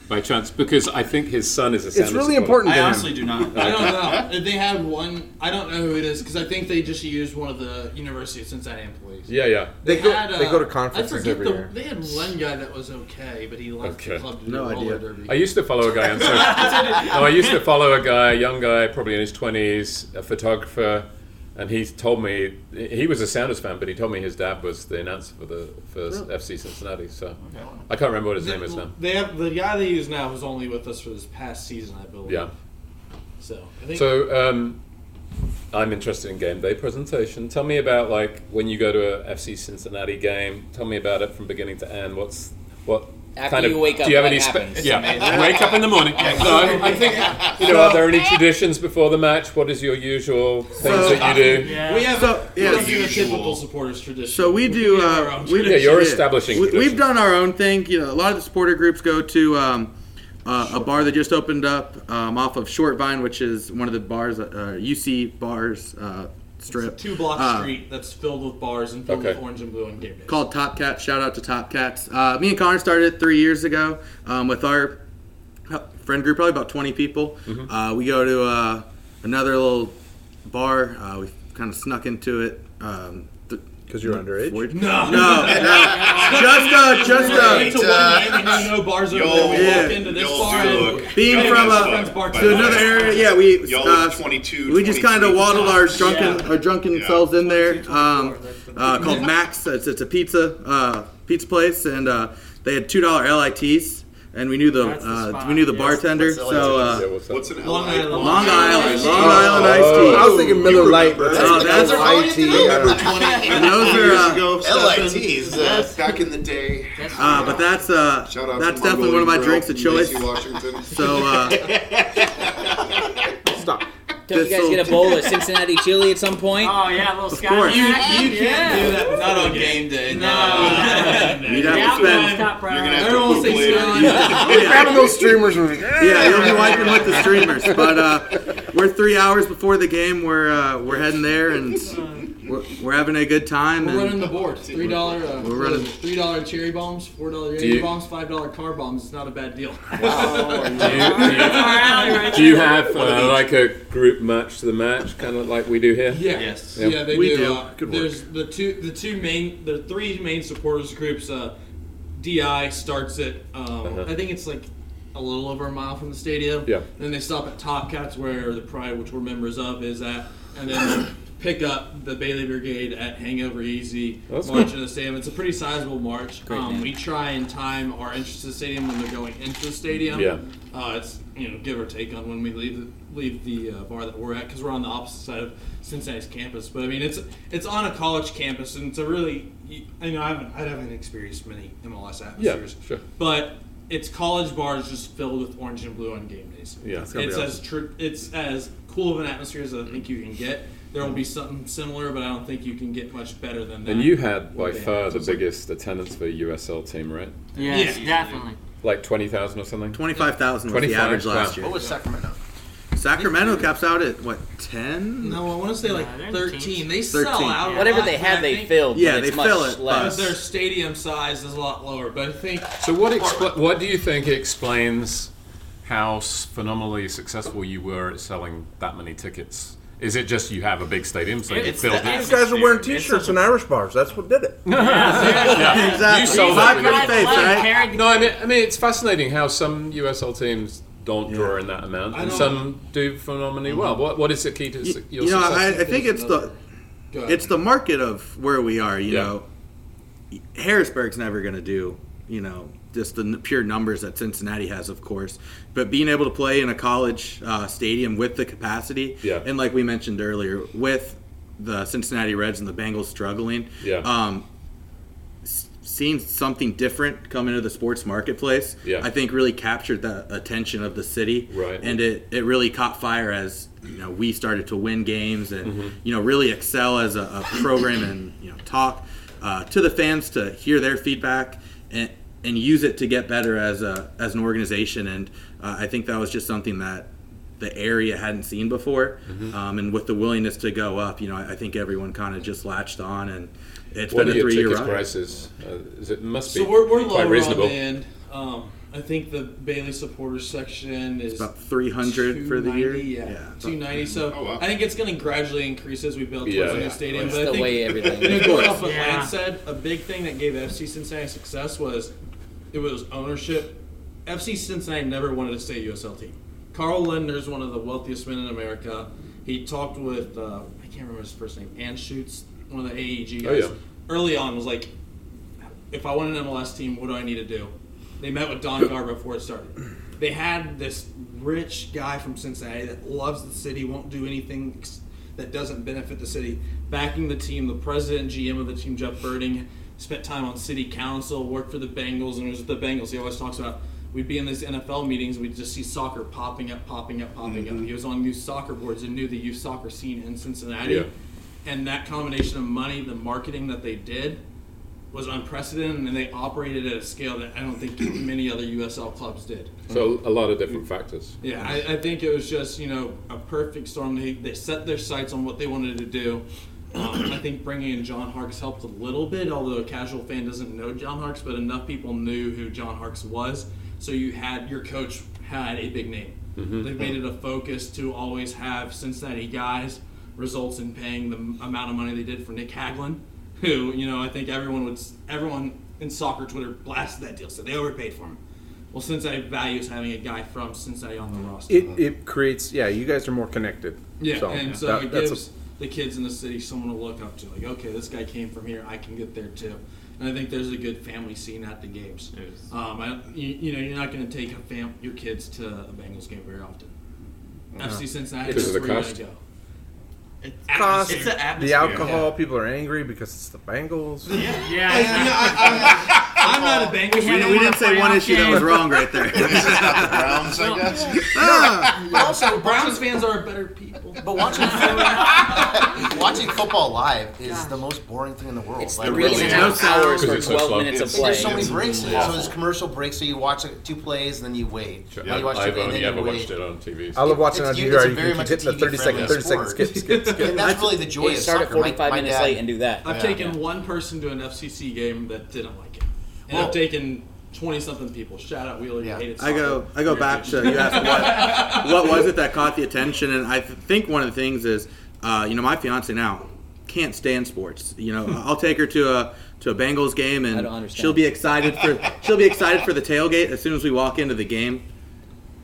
by chance? Because I think his son is a It's Sounders really supporter. important to I honestly do not. I don't know. They had one. I don't know who it is because I think they just used one of the University of Cincinnati employees. Yeah, yeah. They go- had, they go to uh, conferences I forget every the, year. They had one guy that was okay, but he left Okay. the club to do No roller idea. derby. I used to follow a guy on social. no, I used to follow a guy, a young guy, probably in his twenties, a photographer, and he told me he was a Sounders fan, but he told me his dad was the announcer for the for FC Cincinnati. So I can't remember what his name is now. They have the guy they use now was only with us for this past season, I believe. Yeah. So I think So um, I'm interested in game day presentation. Tell me about like when you go to a FC Cincinnati game. Tell me about it from beginning to end. What's what After kind of you wake up, do you have any? spe- yeah, wake up in the morning. No, I, I think you know. Are there any traditions before the match? What is your usual things So- that you do? Yeah. we have So, we yeah. don't do the typical supporters tradition. So we do. Uh, we, tradition. Yeah, you're establishing We, we've done our own thing. You know, a lot of the supporter groups go to um, uh, a bar that just opened up um, off of Short Vine, which is one of the bars, uh, UC bars uh, strip. two block Uh, street that's filled with bars and filled Okay. with orange and blue and game days. called Top Cat. Shout out to Top Cats. Uh, me and Connor started it three years ago um, with our friend group, probably about 20 people. Mm-hmm. Uh, we go to uh, another little bar. Uh, we kind of snuck into it. Um, th- Because you're underage. No, no, no, just uh, just Wait till uh, one game you know bars over Y'all- there. We Yeah. walk into this Y'all bar do and look- being y'all from look uh, friends bar by to the another area, yeah, we Y'all uh, look 22, we just kind of 23 waddled our drunken Yeah. our drunken Yeah. selves in there. Um, uh, called Mac's. It's, it's a pizza uh, pizza place, and uh, they had two dollar LITs, and we knew the, That's the uh, spot. we knew the Yes. bartender. What's So Yeah, uh, what's up? What's an Long Island. Long Island, Long Oh. Island iced tea. I was thinking Miller Lite, but Oh, that's IT. Remember 28 And those are, years uh, ago, LITs, uh, back in the day. That's Uh, but that's uh, Shout out that's to definitely one of my Mongolian drinks of Grill choice. in Washington. So uh, Stop. Don't you guys get a bowl of Cincinnati chili at some point? Oh yeah, a little Scotch. course. You, you yeah. can't do that. Not on game day. No. you'd have Yeah, to spend. top You're gonna priority. have to Everyone poop say later. Skyline. Grabbing those streamers. and- Yeah, you'll be wiping with the streamers. But uh, we're three hours before the game. We're uh, we're heading there, and we're, we're having a good time. We're running the board. Three dollar. Uh, We're running- Three dollar cherry bombs. Four dollar cherry bombs. Five dollar car bombs. It's not a bad deal. Do you, do you- That's our alley right do you there. have uh, like a group match to the match, kind of like we do here? Yeah. Yes. Yeah, they We do. do. Uh, Good work. there's the two, the two main, the three main supporters groups. Uh, Di starts it. Um, Uh-huh. I think it's like a little over a mile from the stadium. Yeah. Then they stop at Top Cats, where the Pride, which we're members of, is at, and then they pick up the Bailey Brigade at Hangover Easy. That's march cool. in the stadium. It's a pretty sizable march. Um, we try and time our entrance to the stadium when they're going into the stadium. Yeah. Uh, it's you know give or take on when we leave the, leave the uh, bar that we're at because we're on the opposite side of Cincinnati's campus. But I mean it's it's on a college campus and it's a really you I know I haven't I haven't experienced many MLS atmospheres. Yeah, sure. But it's college bars just filled with orange and blue on game days. Yeah. it's be as tr- it's as cool of an atmosphere as I think you can get. There will be something similar, but I don't think you can get much better than that. And you had by far the biggest attendance for a USL team, right? Yes, Yeah. definitely. Like twenty thousand or something. twenty-five thousand was the average last wow. year. What was Sacramento? Sacramento caps out at what ten? No, I want to say like Nah, they're 13. They sell 13. out. a Whatever they but had, I they think- filled. Yeah, but they it's fill it, less. But their stadium size is a lot lower. But I think So what expl- what do you think explains how phenomenally successful you were at selling that many tickets? Is it just you have a big stadium, so you It's filled the it? These guys are wearing T-shirts in Irish bars. That's what did it. Yeah. Exactly. You sold Hot it. good face, right? No, I mean, I mean, it's fascinating how some USL teams don't draw in that amount, and don't- some do phenomenally well. Mm-hmm. What what is the key to You, su- your you know, I, success? I think it's the Go ahead. it's the market of where we are. You Yeah. know, Harrisburg's never going to do. You know, just the pure numbers that Cincinnati has, of course. But being able to play in a college uh, stadium with the capacity, Yeah. and like we mentioned earlier, with the Cincinnati Reds and the Bengals struggling, Yeah. um, seeing something different come into the sports marketplace, Yeah. I think really captured the attention of the city, Right. and it, it really caught fire as you know we started to win games and Mm-hmm. you know really excel as a, a program and you know talk uh, to the fans to hear their feedback and and use it to get better as a as an organization and uh, I think that was just something that the area hadn't seen before Mm-hmm. um, and with the willingness to go up you know I, I think everyone kind of just latched on and it's what been a three year ticket run. prices? Uh, is it must be so we're, we're quite lower reasonable. on the end. Um, I think the Bailey supporters section is about 300 for the year. Yeah, Yeah. 290. So Oh, wow. I think it's going to gradually increase as we build towards Yeah. the new Yeah. stadium. It's but I the think, way everything- You know, Of going course. off what Yeah. Lance said, a big thing that gave FC Cincinnati success was it was ownership. FC Cincinnati never wanted to stay USL team. Carl Lindner is one of the wealthiest men in America. He talked with uh, I can't remember his first name, Anschutz, one of the AEG Oh, guys. yeah. Early on, was like, if I want an MLS team, what do I need to do? They met with Don Garber before it started. They had this rich guy from Cincinnati that loves the city, won't do anything that doesn't benefit the city, backing the team. The president and GM of the team, Jeff Berding, spent time on city council, worked for the Bengals, and it was with the Bengals. He always talks about we'd be in these NFL meetings, we'd just see soccer popping up, popping up, popping up. Mm-hmm. He was on youth soccer boards and knew the youth soccer scene in Cincinnati. Yeah. And that combination of money, the marketing that they did, was unprecedented, and they operated at a scale that I don't think many other USL clubs did. So a lot of different factors. Yeah, I, I think it was just you know a perfect storm. They they set their sights on what they wanted to do. Um, I think bringing in John Harkes helped a little bit, although a casual fan doesn't know John Harkes, but enough people knew who John Harkes was. So you had your coach had a big name. They made it a focus to always have Cincinnati guys. Results in paying the amount of money they did for Nick Hagglund, who you know I think everyone would everyone in soccer Twitter blasted that deal, so they overpaid for him. Well, Cincinnati values having a guy from Cincinnati on the roster. It, it creates, yeah, you guys are more connected. Yeah, So, and so that- it that's a- gives the kids in the city someone to look up to. Like, okay, this guy came from here, I can get there too. And I think there's a good family scene at the games. Um, I, you, you know, you're not going to take a fam- your kids to a Bengals game very often. FC Cincinnati Because is of the where you're cost? going to go. It's, Cost, it's the the atmosphere. alcohol, people are angry because it's the Bengals. Yeah. I'm not a Bengals We, fan. we didn't say one issue that was wrong right there. Browns, I guess. But ah. also, Browns fans are better people. But watching watching football live is the most boring thing in the world. It's Like, the really, reason no no hours for Because it's so 12 slow. minutes of It's- play. There's so many breaks in. So there's commercial breaks. So you watch like, two plays, and then you wait. Sure. Then you watch I've plays, only ever watched it on TV. I love watching it on It's- DVR. You can much keep hitting a the 30 second, TV-friendly 30 second skip, skip, skip. And that's really the joy They of start at 45 minutes late and do that. I've taken one person to an FCC game that didn't like it. And Well- I've taken 20 something people. Shout out Wheeler. You Yeah. hated I go. I go back to you asked what what was it that caught the attention, and I th- think one of the things is, uh, you know, my fiance now can't stand sports. You know, I'll take her to a to a Bengals game, and she'll be excited for she'll be excited for the tailgate as soon as we walk into the game.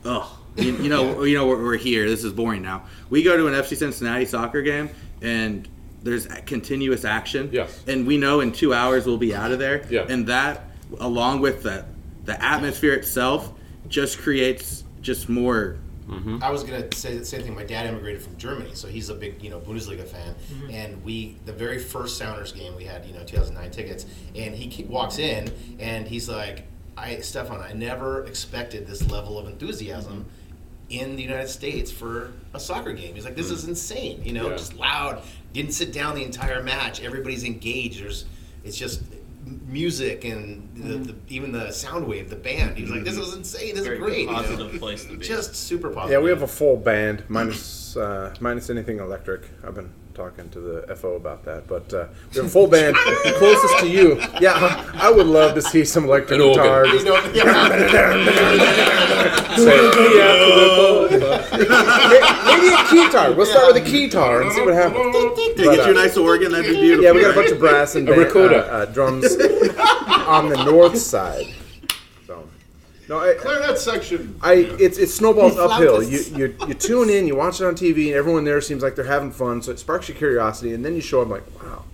Ugh, you, you know, you know, we're, we're here. This is boring now. We go to an FC Cincinnati soccer game, and there's continuous action. Yes. And we know in two hours we'll be out of there. Yeah. And that, along with the the atmosphere itself, just creates just more. Mm-hmm. I was gonna say the same thing. My dad immigrated from Germany, so he's a big, you know, Bundesliga fan. Mm-hmm. And we, the very first Sounders game, we had, you know, 2009 tickets, and he walks in and he's like, "I, Stefan, I never expected this level of enthusiasm." Mm-hmm. In the United States for a soccer game, he's like, "This is insane!" You know, Yeah. just loud. Didn't sit down the entire match. Everybody's engaged. There's, it's just m- music and the, the, even the sound wave, the band. He's like, "This is insane. This Very is great." you know? place to be. Just super positive. Yeah, we have a full band minus uh, minus anything electric. I've been talking to the FO about that, but uh, we have a full band closest to you. Yeah, I would love to see some electric An organ. guitar. You just- know. Maybe a keytar. We'll start with a keytar and see what happens. To But, get uh, you a nice organ, that'd be beautiful. Yeah, we got a bunch of brass and A ba- recorder. uh, uh, drums on the north side. So, no, I, Clear that section. I it's it snowballs uphill. You, you you tune in, you watch it on TV, and everyone there seems like they're having fun. So it sparks your curiosity, and then you show up like, wow,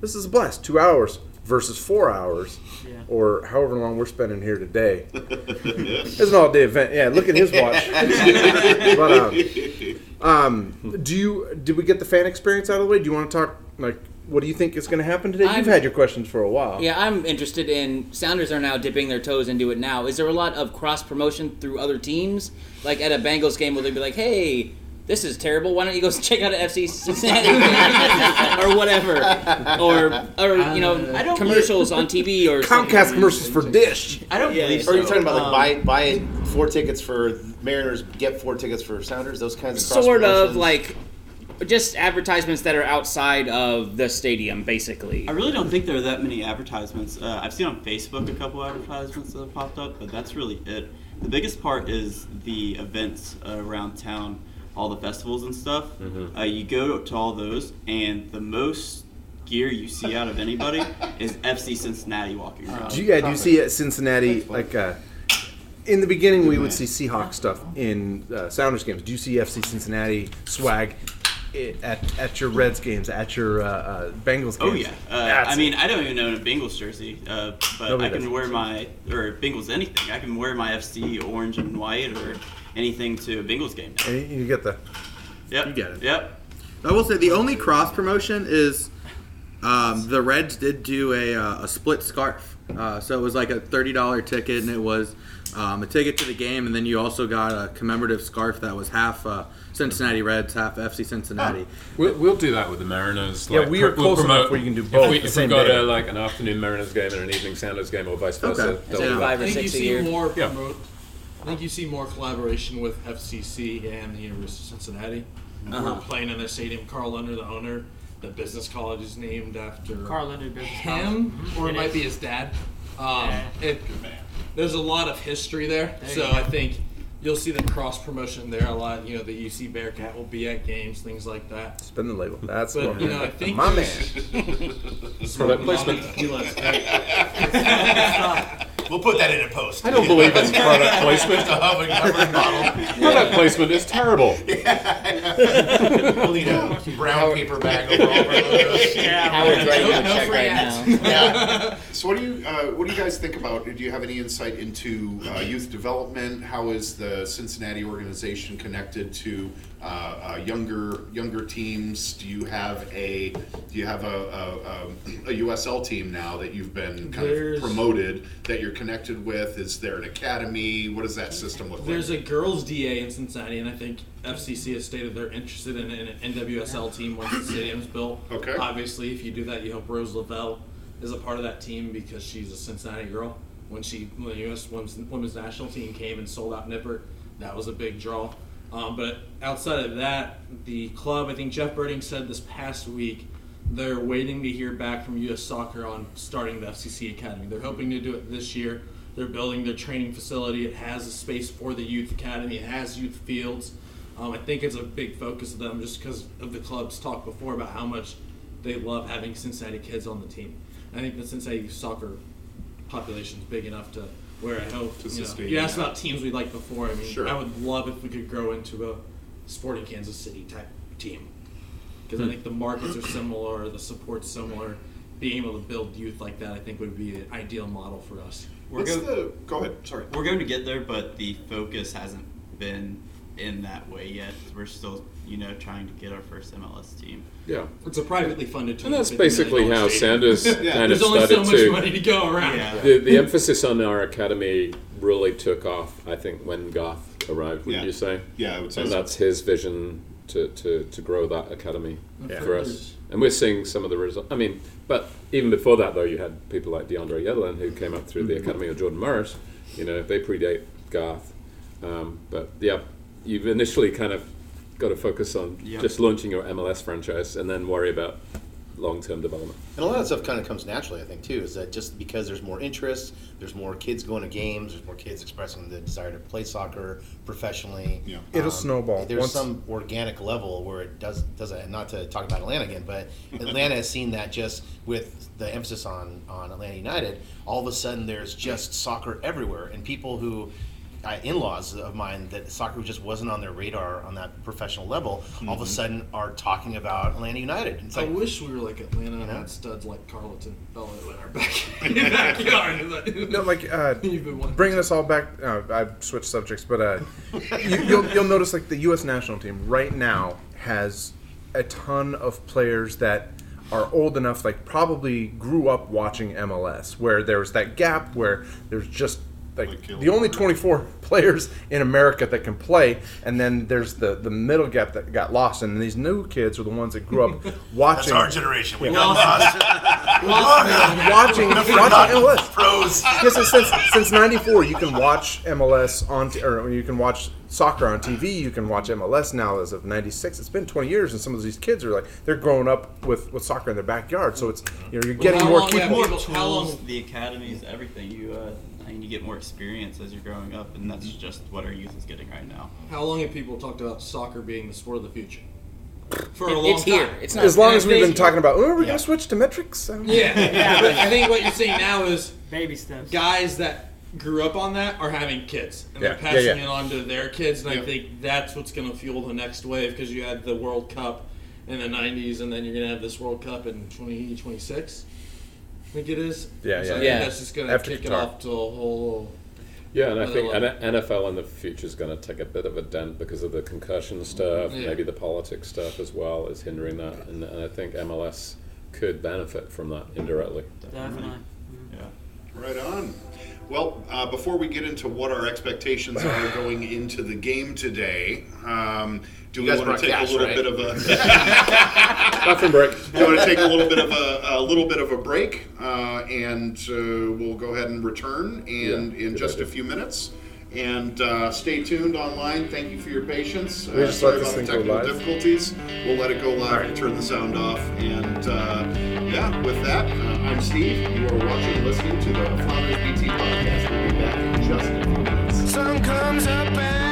this is a blast. Two hours versus four hours, Yeah. or however long we're spending here today. it's an all day event. Yeah, look at his watch. but um, um, do you did we get the fan experience out of the way? Do you want to talk like? What do you think is going to happen today? You've had your questions for a while. Yeah, I'm interested in. Sounders are now dipping their toes into it now. Is there a lot of cross promotion through other teams? Like at a Bengals game, will they be like, "Hey, this is terrible. Why don't you go check out an FC Cincinnati or whatever?" Or, or you know, commercials on TV or Comcast commercials for Dish. I don't Yeah, believe Or so. are you talking about Um, like buy buy four tickets for Mariners, get four tickets for Sounders, those kinds of cross sort of like just advertisements that are outside of the stadium, basically. I really don't think there are that many advertisements. Uh, I've seen on Facebook a couple advertisements that have popped up, but that's really it. The biggest part is the events uh, around town, all the festivals and stuff. Uh, you go to all those, and the most gear you see out of anybody is FC Cincinnati walking around. Do you, yeah, do you see at Cincinnati like uh, in the beginning we would see Seahawk stuff in uh, Sounders games. Do you see FC Cincinnati swag i- at at your Reds games, at your uh, uh, Bengals games? Oh yeah. Uh, I mean, I don't even own a Bengals jersey, uh, but Nobody I can does. wear my or Bengals anything. I can wear my FC orange and white or anything to a Bengals game. Now. And you get the Yep. You get it. Yep. I will say the only cross promotion is um, the Reds did do a, uh, a split scarf. Uh, so it was like a thirty dollar ticket, and it was um, a ticket to the game, and then you also got a commemorative scarf that was half uh, Cincinnati Reds, half FC Cincinnati. We'll, we'll do that with the Mariners. Yeah, we are we'll close enough where you can do if both we- the If same we've got day. a, like an afternoon Mariners game and an evening Sounders game, or vice versa, Okay. they'll Yeah. Five or I think you six a see year. more Yeah. promote. I think you see more collaboration with FCC and the University of Cincinnati. Uh-huh. We're playing in their stadium. Carl Lindner, the owner, the business college is named after Carl Lindner Business him, College. or it It might is. be his dad. Um, Yeah. it, there's a lot of history there, There so. I think you'll see the cross promotion there a lot. You know, the UC Bearcat will be at games, things like that. spin the label. That's But what you know, I think my man. there's- Product placement. He lets- We'll put that in a post. I don't believe in product placement. Just a hovering, hovering bottle. Product placement is terrible. We'll need a brown paper bag over all of our logos. Howard's writing No- a no check right now. Yeah. So what do you uh, what do you guys think about? Do you have any insight into uh, youth development? How is the Cincinnati organization connected to uh, uh, younger younger teams? Do you have a do you have a, a, a USL team now that you've been kind There's- of promoted that you're connected with? Is there an academy? What does that system look There's like? There's a girls' DA in Cincinnati, and I think FCC has stated they're interested in an NWSL team once the stadium's built. Okay. Obviously, if you do that, you hope Rose Lavelle is a part of that team because she's a Cincinnati girl. When she, when the U.S. women's, women's national team came and sold out Nippert, that was a big draw. Um, but outside of that, the club, I think Jeff Berding said this past week, they're waiting to hear back from U.S. Soccer on starting the FCC Academy. They're hoping to do it this year. They're building their training facility. It has a space for the youth academy. It has youth fields. Um, I think it's a big focus of them just because of the club's talk before about how much they love having Cincinnati kids on the team. I think the Cincinnati soccer population is big enough to where I hope To you, know, you asked about teams we liked before. I mean, Sure. I would love if we could grow into a Sporting Kansas City type team because Hmm. I think the markets are similar, the support's similar. Being able to build youth like that, I think, would be an ideal model for us. We're What's go- the go ahead? Sorry. We're going to get there, but the focus hasn't been in that way yet. We're still, you know, trying to get our first MLS team. Yeah. It's a privately funded team. And that's basically how stadium. Sanders Yeah. kind of There's only so started much to. money to go around. Yeah. The, the emphasis on our academy really took off, I think, when Garth arrived, would Yeah. you say? Yeah, I would say And so. that's his vision to, to, to grow that academy Yeah. for us. And we're seeing some of the results. I mean, but even before that, though, you had people like DeAndre Yedlin who came up through the academy of Jordan Morris. You know, they predate Garth. Um, but yeah, you've initially kind of got to focus on Yep. just launching your MLS franchise and then worry about long term development. And a lot of stuff kind of comes naturally, I think, too. Is that just because there's more interest, there's more kids going to games, there's more kids expressing the desire to play soccer professionally. Yeah. It'll um, snowball. There's Once- some organic level where it does does it. Not to talk about Atlanta again, but Atlanta has seen that just with the emphasis on on Atlanta United. All of a sudden, there's just soccer everywhere, and people who. Uh, in-laws of mine that soccer just wasn't on their radar on that professional level all of a sudden are talking about Atlanta United. It's I like wish we were like Atlanta and know? had studs like Carleton Bello in our back, backyard. No, like uh, You've been wanting bringing us all back. Uh, I've switched subjects, but uh, you, you'll you'll notice like the U.S. national team right now has a ton of players that are old enough, like probably grew up watching MLS, where there's that gap where there's just like, Like the only 24 players in America that can play, and then there's the the middle gap that got lost, and these new kids are the ones that grew up watching. that's our generation. We Yeah. got lost. watching watching MLS. Pros. Because since since '94, you can watch MLS on, t- or you can watch soccer on TV. You can watch MLS now as of '96. It's been 20 years, and some of these kids are like they're growing up with, with soccer in their backyard. So it's you know you're getting how more long, people. yeah, people- how long the academies, everything you uh, I mean, you get more experience as you're growing up, and that's just what our youth is getting right now. How long have people talked about soccer being the sport of the future? For a It- long it's here. time. It's not- as long as we've been think- talking about, oh, we're gonna switch to metrics. I. Yeah, yeah. but I think what you're seeing now is Baby steps. guys that grew up on that are having kids, and Yeah, they're passing yeah. it on to their kids, and Yeah. I think that's what's going to fuel the next wave because you had the World Cup in the '90s, and then you're going to have this World Cup in 2026. I think it is. Yeah, So yeah. I think that's just going to After kick it off to a whole. Yeah, and I think level. NFL in the future is going to take a bit of a dent because of the concussion stuff, Yeah. maybe the politics stuff as well is hindering that, and, and I think MLS could benefit from that indirectly. Definitely. Mm. Yeah. Right on. Well, uh, before we get into what our expectations are going into the game today, um, do You we want to take cash, a little right? bit of a Bathroom break. do you want to take a little bit of a, a little bit of a break, uh, and uh, we'll go ahead and return in Yeah, in good just a few minutes. And uh, stay tuned online. Thank you for your patience. We Uh, just sorry let this about the thing go technical live? difficulties. We'll let it go live. We'll turn the sound off. And uh, yeah, with that, uh, I'm Steve. You are watching, and listening to the Flounders BT podcast. We'll be back in just a few minutes. Sun comes up and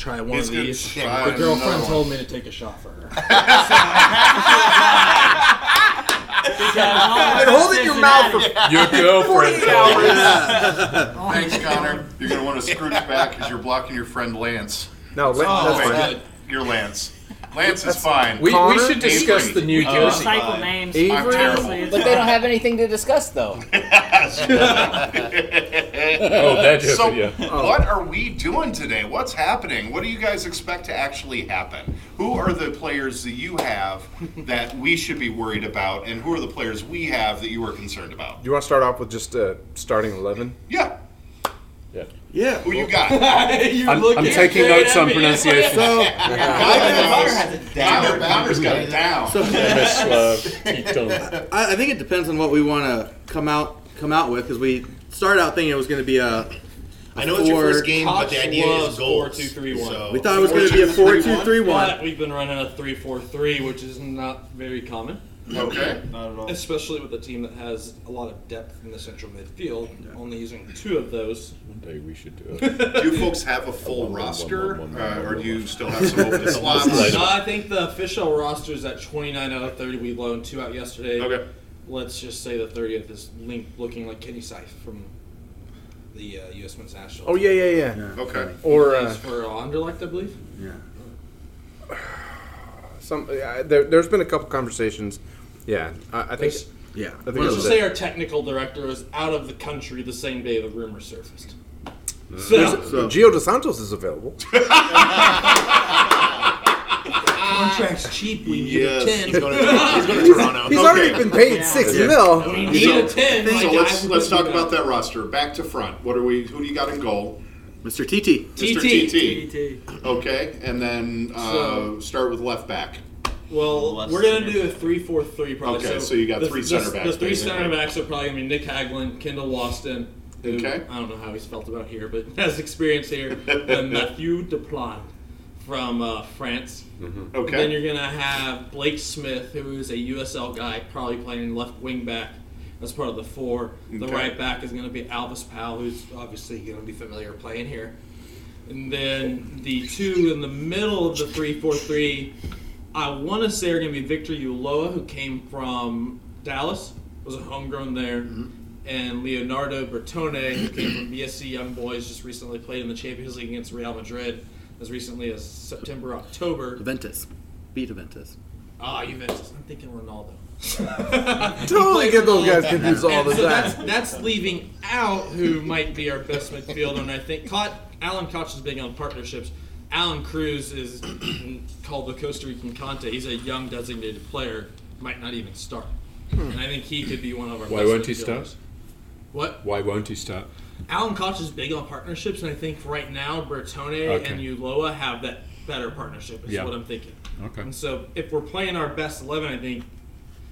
try one He's of these. try The girlfriend another one. told me to take a shot for her. Been holding your mouth for Your girlfriend. 48 hours. Thanks, Connor. You're going to want to scrooch back because you're blocking your friend Lance. No, Lan- Oh, that's Wait, fine. good. You're Lance. Lance is fine. We, we Connor? should discuss Avery. the New Uh, Jersey. Recycle names. Avery? Honestly, it's But they don't have anything to discuss, though. Oh, that just- so, yeah. what are we doing today? What's happening? What do you guys expect to actually happen? Who are the players that you have that we should be worried about, and who are the players we have that you are concerned about? Do you want to start off with just uh, starting eleven? Yeah. Yeah. Yeah. Who you got? You're I'm, I'm taking notes on pronunciation. So, Connor Connor's got it down. so Mislav, Tytoń. I, I think it depends on what we want to come out come out with because we started out thinking it was going to be a. I know it's your first game, but the Koch idea loves is goals. 4-2-3-1. So We thought it was going to be a four-two-three-one. But we've been running a 3-4-3, which is not very common. Okay. Not at all. Especially with a team that has a lot of depth in the central midfield, only using two of those. One day we should do it. Do you folks have a full One, one, roster, one, one, uh, or do you still have some open slots? No, I think the official roster is at 29 out of 30. We loaned two out yesterday. Okay. Let's just say the 30th is link, looking like Kenny Saief from the uh, U.S. Men's National. Oh yeah, yeah, yeah. Okay. Or Plays uh, for Anderlecht, I believe. Yeah. some. Uh, there, there's been a couple conversations. Yeah, I, I think. There's- Yeah. I think Let's it just say it. our technical director was out of the country the same day the rumor surfaced. There's- So, So- Gio Dos Santos is available. contract's cheap. We need Yes. a 10. he's going to, he's going to Toronto. He's Okay. already been paid six Yeah. mil. We need So- a 10. So My guy let's let's talk about that roster. Back to front. What are we? Who do you got in goal? Mr. TT. Mr. TT. TT. Okay, and then uh, So- start with left back. Well, Left we're going to do a 3 4 3 probably. Okay, so you got three the, center backs, The three basically. center backs are probably going to be Nick Hagglund, Kendall Waston, who Okay. I don't know how he's felt about here, but has experience here, and Matthew Deplan from uh, France. Mm-hmm. Okay. Then you're going to have Blake Smith, who is a USL guy, probably playing left wing back. That's part of the four. The Okay. right back is going to be Alvas Powell, who's obviously going to be familiar playing here. And then the two in the middle of the three-four-three, I want to say are going to be Victor Ulloa, who came from Dallas, was a homegrown there, mm-hmm. and Leonardo Bertone, who came from BSC Young Boys, just recently played in the Champions League against Real Madrid as recently as September, October. Juventus. Beat Juventus. Ah, Juventus. I'm thinking Ronaldo. Totally get those guys confused all And the so that's, time. that's leaving out who might be our best midfielder, and I think Koch, Alan Koch is big on partnerships. Allan Cruz is called the Costa Rican Conte. He's a young designated player, might not even start. And I think he could be one of our Why best won't he start? What? Why won't he start? Alan Koch is big on partnerships, and I think right now Bertone Okay. and Ulloa have that better partnership, is Yeah. what I'm thinking. Okay. And so if we're playing our best 11, I think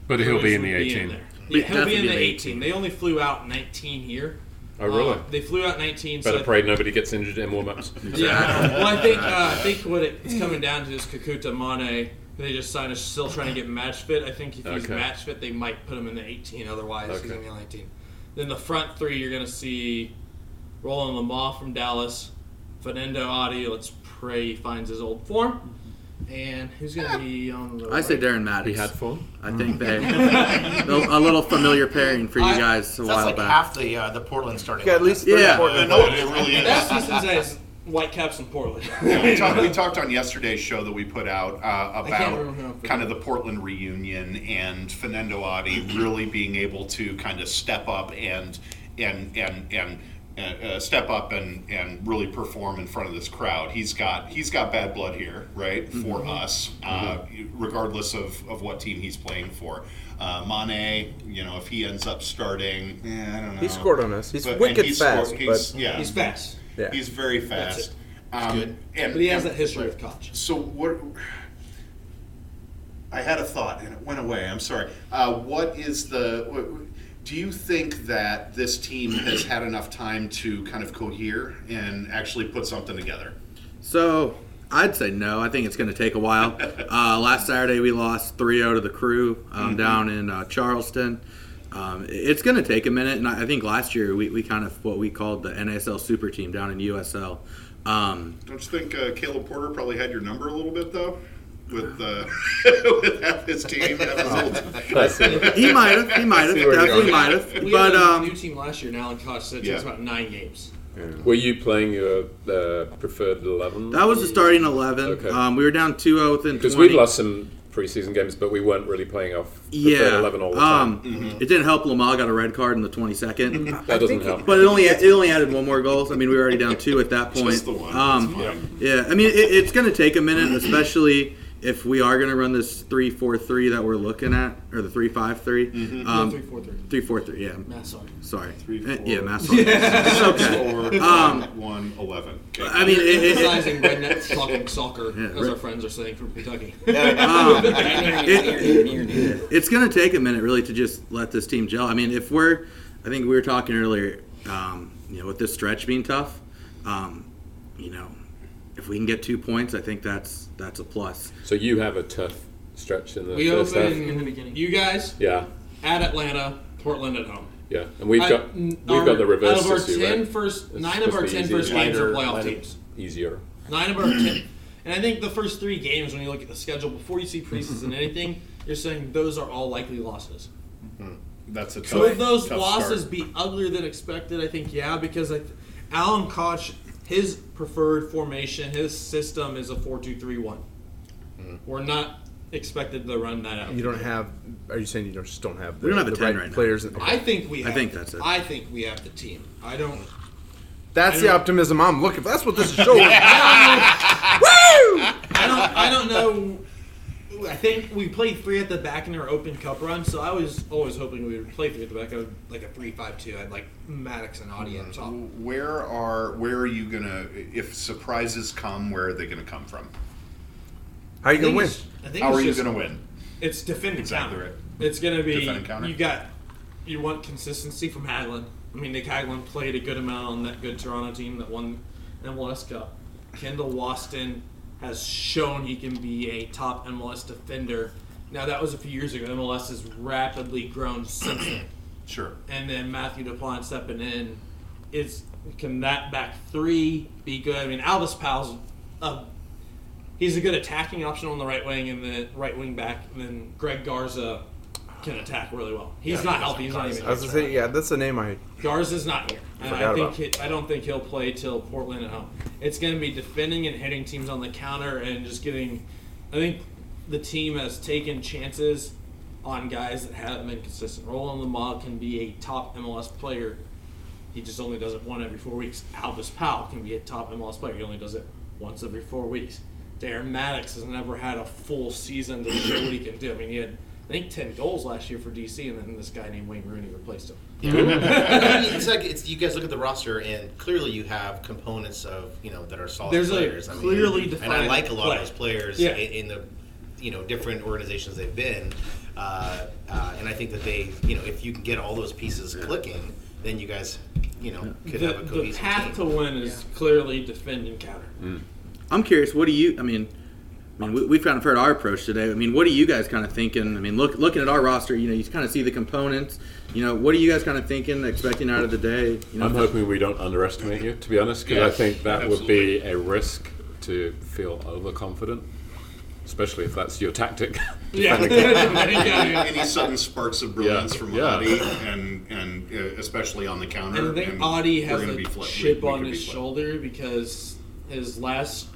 But he'll be in the would 18. there. Yeah, he'll be in the definitely 18. They only flew out 19 here. Oh, really? Uh, they flew out 19. Better so pray nobody gets injured in warm-ups. Yeah. well, I think uh, I think what it's coming down to is Kekuta Manneh. They just signed. Is still trying to get match fit. I think if he's Okay. match fit, they might put him in the 18. Otherwise, he's Okay. going to be on the 18. Then the front three, you're going to see Roland Lamah from Dallas, Fanendo Adi. Let's pray he finds his old form. And who's going to be on the? I say? Darren Mattocks. He had fun. I think they a little familiar pairing for you I- guys a That's while like back. half the uh, the Portland starting. Got at least three Yeah. Portland No, it really is. That's just as Whitecaps in Portland. we, talked, we talked on yesterday's show that we put out uh, I can't remember who I'm about kind of the Portland reunion and Fanendo Adi really being able to kind of step up and and and and uh, uh, step up and, and really perform in front of this crowd. He's got he's got bad blood here, right, for us, uh, regardless of, of what team he's playing for. Uh, Manneh, you know, if he ends up starting, eh, I don't know. He scored on us. He's But- wicked he's fast, scored- he's- but yeah, He's fast. Yeah. He's very That's fast. it. Um, good. And, But he has and- that history with Koch. So what? I had a thought and it went away. I'm sorry. Uh, what is the? what- Do you think that this team has had enough time to kind of cohere and actually put something together? So I'd say no. I think it's going to take a while. uh, last Saturday we lost 3-0 to the Crew um, down in uh, Charleston. Um, it's going to take a minute, and I I think last year we, we kind of what we called the NASL Super Team down in USL. Um, Don't you think uh, Caleb Porter probably had your number a little bit though, with uh, with half his team, half his whole I see. he might have, he might have, see definitely might have. We But had a um, new team last year, and Alan Koch said it Yeah. takes about nine games. Were you playing your uh, preferred 11? that was the starting eleven. Okay. Um, we were down 2-0 within Because 20. we've lost some preseason games, but we weren't really playing off the Yeah. third eleven all the time. Um, It didn't help. Lamah got a red card in the 22nd. That doesn't help. But it only it only added one more goal. I mean, we were already down two at that point. Just the one. Um, That's fine. yeah, I mean, it, it's going to take a minute, especially if we are going to run this three-four-three that we're looking at, or the three-five-three. Mm-hmm. Um, Yeah, 3-4-3. Three-four-three. Yeah. Matt, sorry. Sorry. Three, Eh, four. Yeah, math. sorry. it's okay. Or Um, one eleven. Okay. I mean, it, it, it, Emphasizing redneck talking soccer, Yeah, as right. our friends are saying from Kentucky. Um, it- it's going to take a minute really to just let this team gel. I mean, if we're, I think we were talking earlier, um, you know, with this stretch being tough, um, you know, if we can get two points, I think that's that's a plus. So you have a tough stretch in the we first half. open you guys Yeah, at Atlanta, Portland at home. yeah, and we've I- got n- we've our- got the reverse Out of our issue, 10 right? first, It's nine of our supposed to be 10 first easier. games are playoff lighter- teams. Easier. Nine of our ten. And I think the first three games, when you look at the schedule before you see Mm-hmm. preseason anything, you're saying those are all likely losses. That's a tough. Could those tough losses start. be uglier than expected? I think yeah, because like Alan Koch, his preferred formation, his system is a four-two-three-one. Mm-hmm. We're not expected to run that out. You don't have. Are you saying you just don't have? The, We don't have a the 10 right, right now. players? Okay. I think we. I Have, think that's it. I think we have the team. I don't. That's I the don't- optimism I'm looking for. That's what this is showing. I don't. I don't know. I think we played three at the back in our Open Cup run, so I was always hoping we would play three at the back. I would like a three-five-two. I'd like Mattocks and Adi Mm-hmm. up top. Where are where are you gonna if surprises come? Where are they gonna come from? How are you I gonna think win? it's- I think How it's are you just- gonna win? It's defending and Exactly counter. right. It's gonna be Defend and counter. you got you want consistency from Hagglund. I mean, Nick Hagglund played a good amount on that good Toronto team that won MLS Cup. Kendall Waston has shown he can be a top MLS defender. Now that was a few years ago. MLS has rapidly grown since then. Sure. And then Matthew Dupont stepping in is can that back three be good? I mean, Alvas Powell's a he's a good attacking option on the right wing and the right wing back. And then Greg Garza can attack really well. He's Yeah, not healthy. He's not even. I was gonna say, yeah, that's the name I. Garza's not here, and I think he, I don't think he'll play till Portland at home. It's going to be defending and hitting teams on the counter and just getting. I think the team has taken chances on guys that haven't been consistent. Roland Lamah can be a top MLS player. He just only does it one every four weeks. Alvas Powell can be a top MLS player. He only does it once every four weeks. Darren Mattocks has never had a full season to show what he can do. I mean, he had I think ten goals last year for DC, and then this guy named Wayne Rooney replaced him. I mean, it's like it's, you guys look at the roster, and clearly you have components of you know that are solid There's a players. I mean, clearly and I like a lot play. of those players Yeah. in, in the you know different organizations they've been, uh, uh, and I think that they you know if you can get all those pieces clicking, then you guys you know could the, have a cohesive the path team. to win is clearly defend and counter. I'm curious. What do you? I mean, I mean, we, we've kind of heard our approach today. I mean, what are you guys kind of thinking? I mean, look, looking at our roster, you know, you kind of see the components. You know, what are you guys kind of thinking, expecting out of the day? You know, I'm hoping we don't underestimate you, to be honest, because I think that would be a risk to feel overconfident, especially if that's your tactic. Yeah. any, any sudden sparks of brilliance Yeah, from yeah. Adi, and and uh, especially on the counter. And I think and Adi has a be flipped. We- chip we on could his flipped. shoulder because his last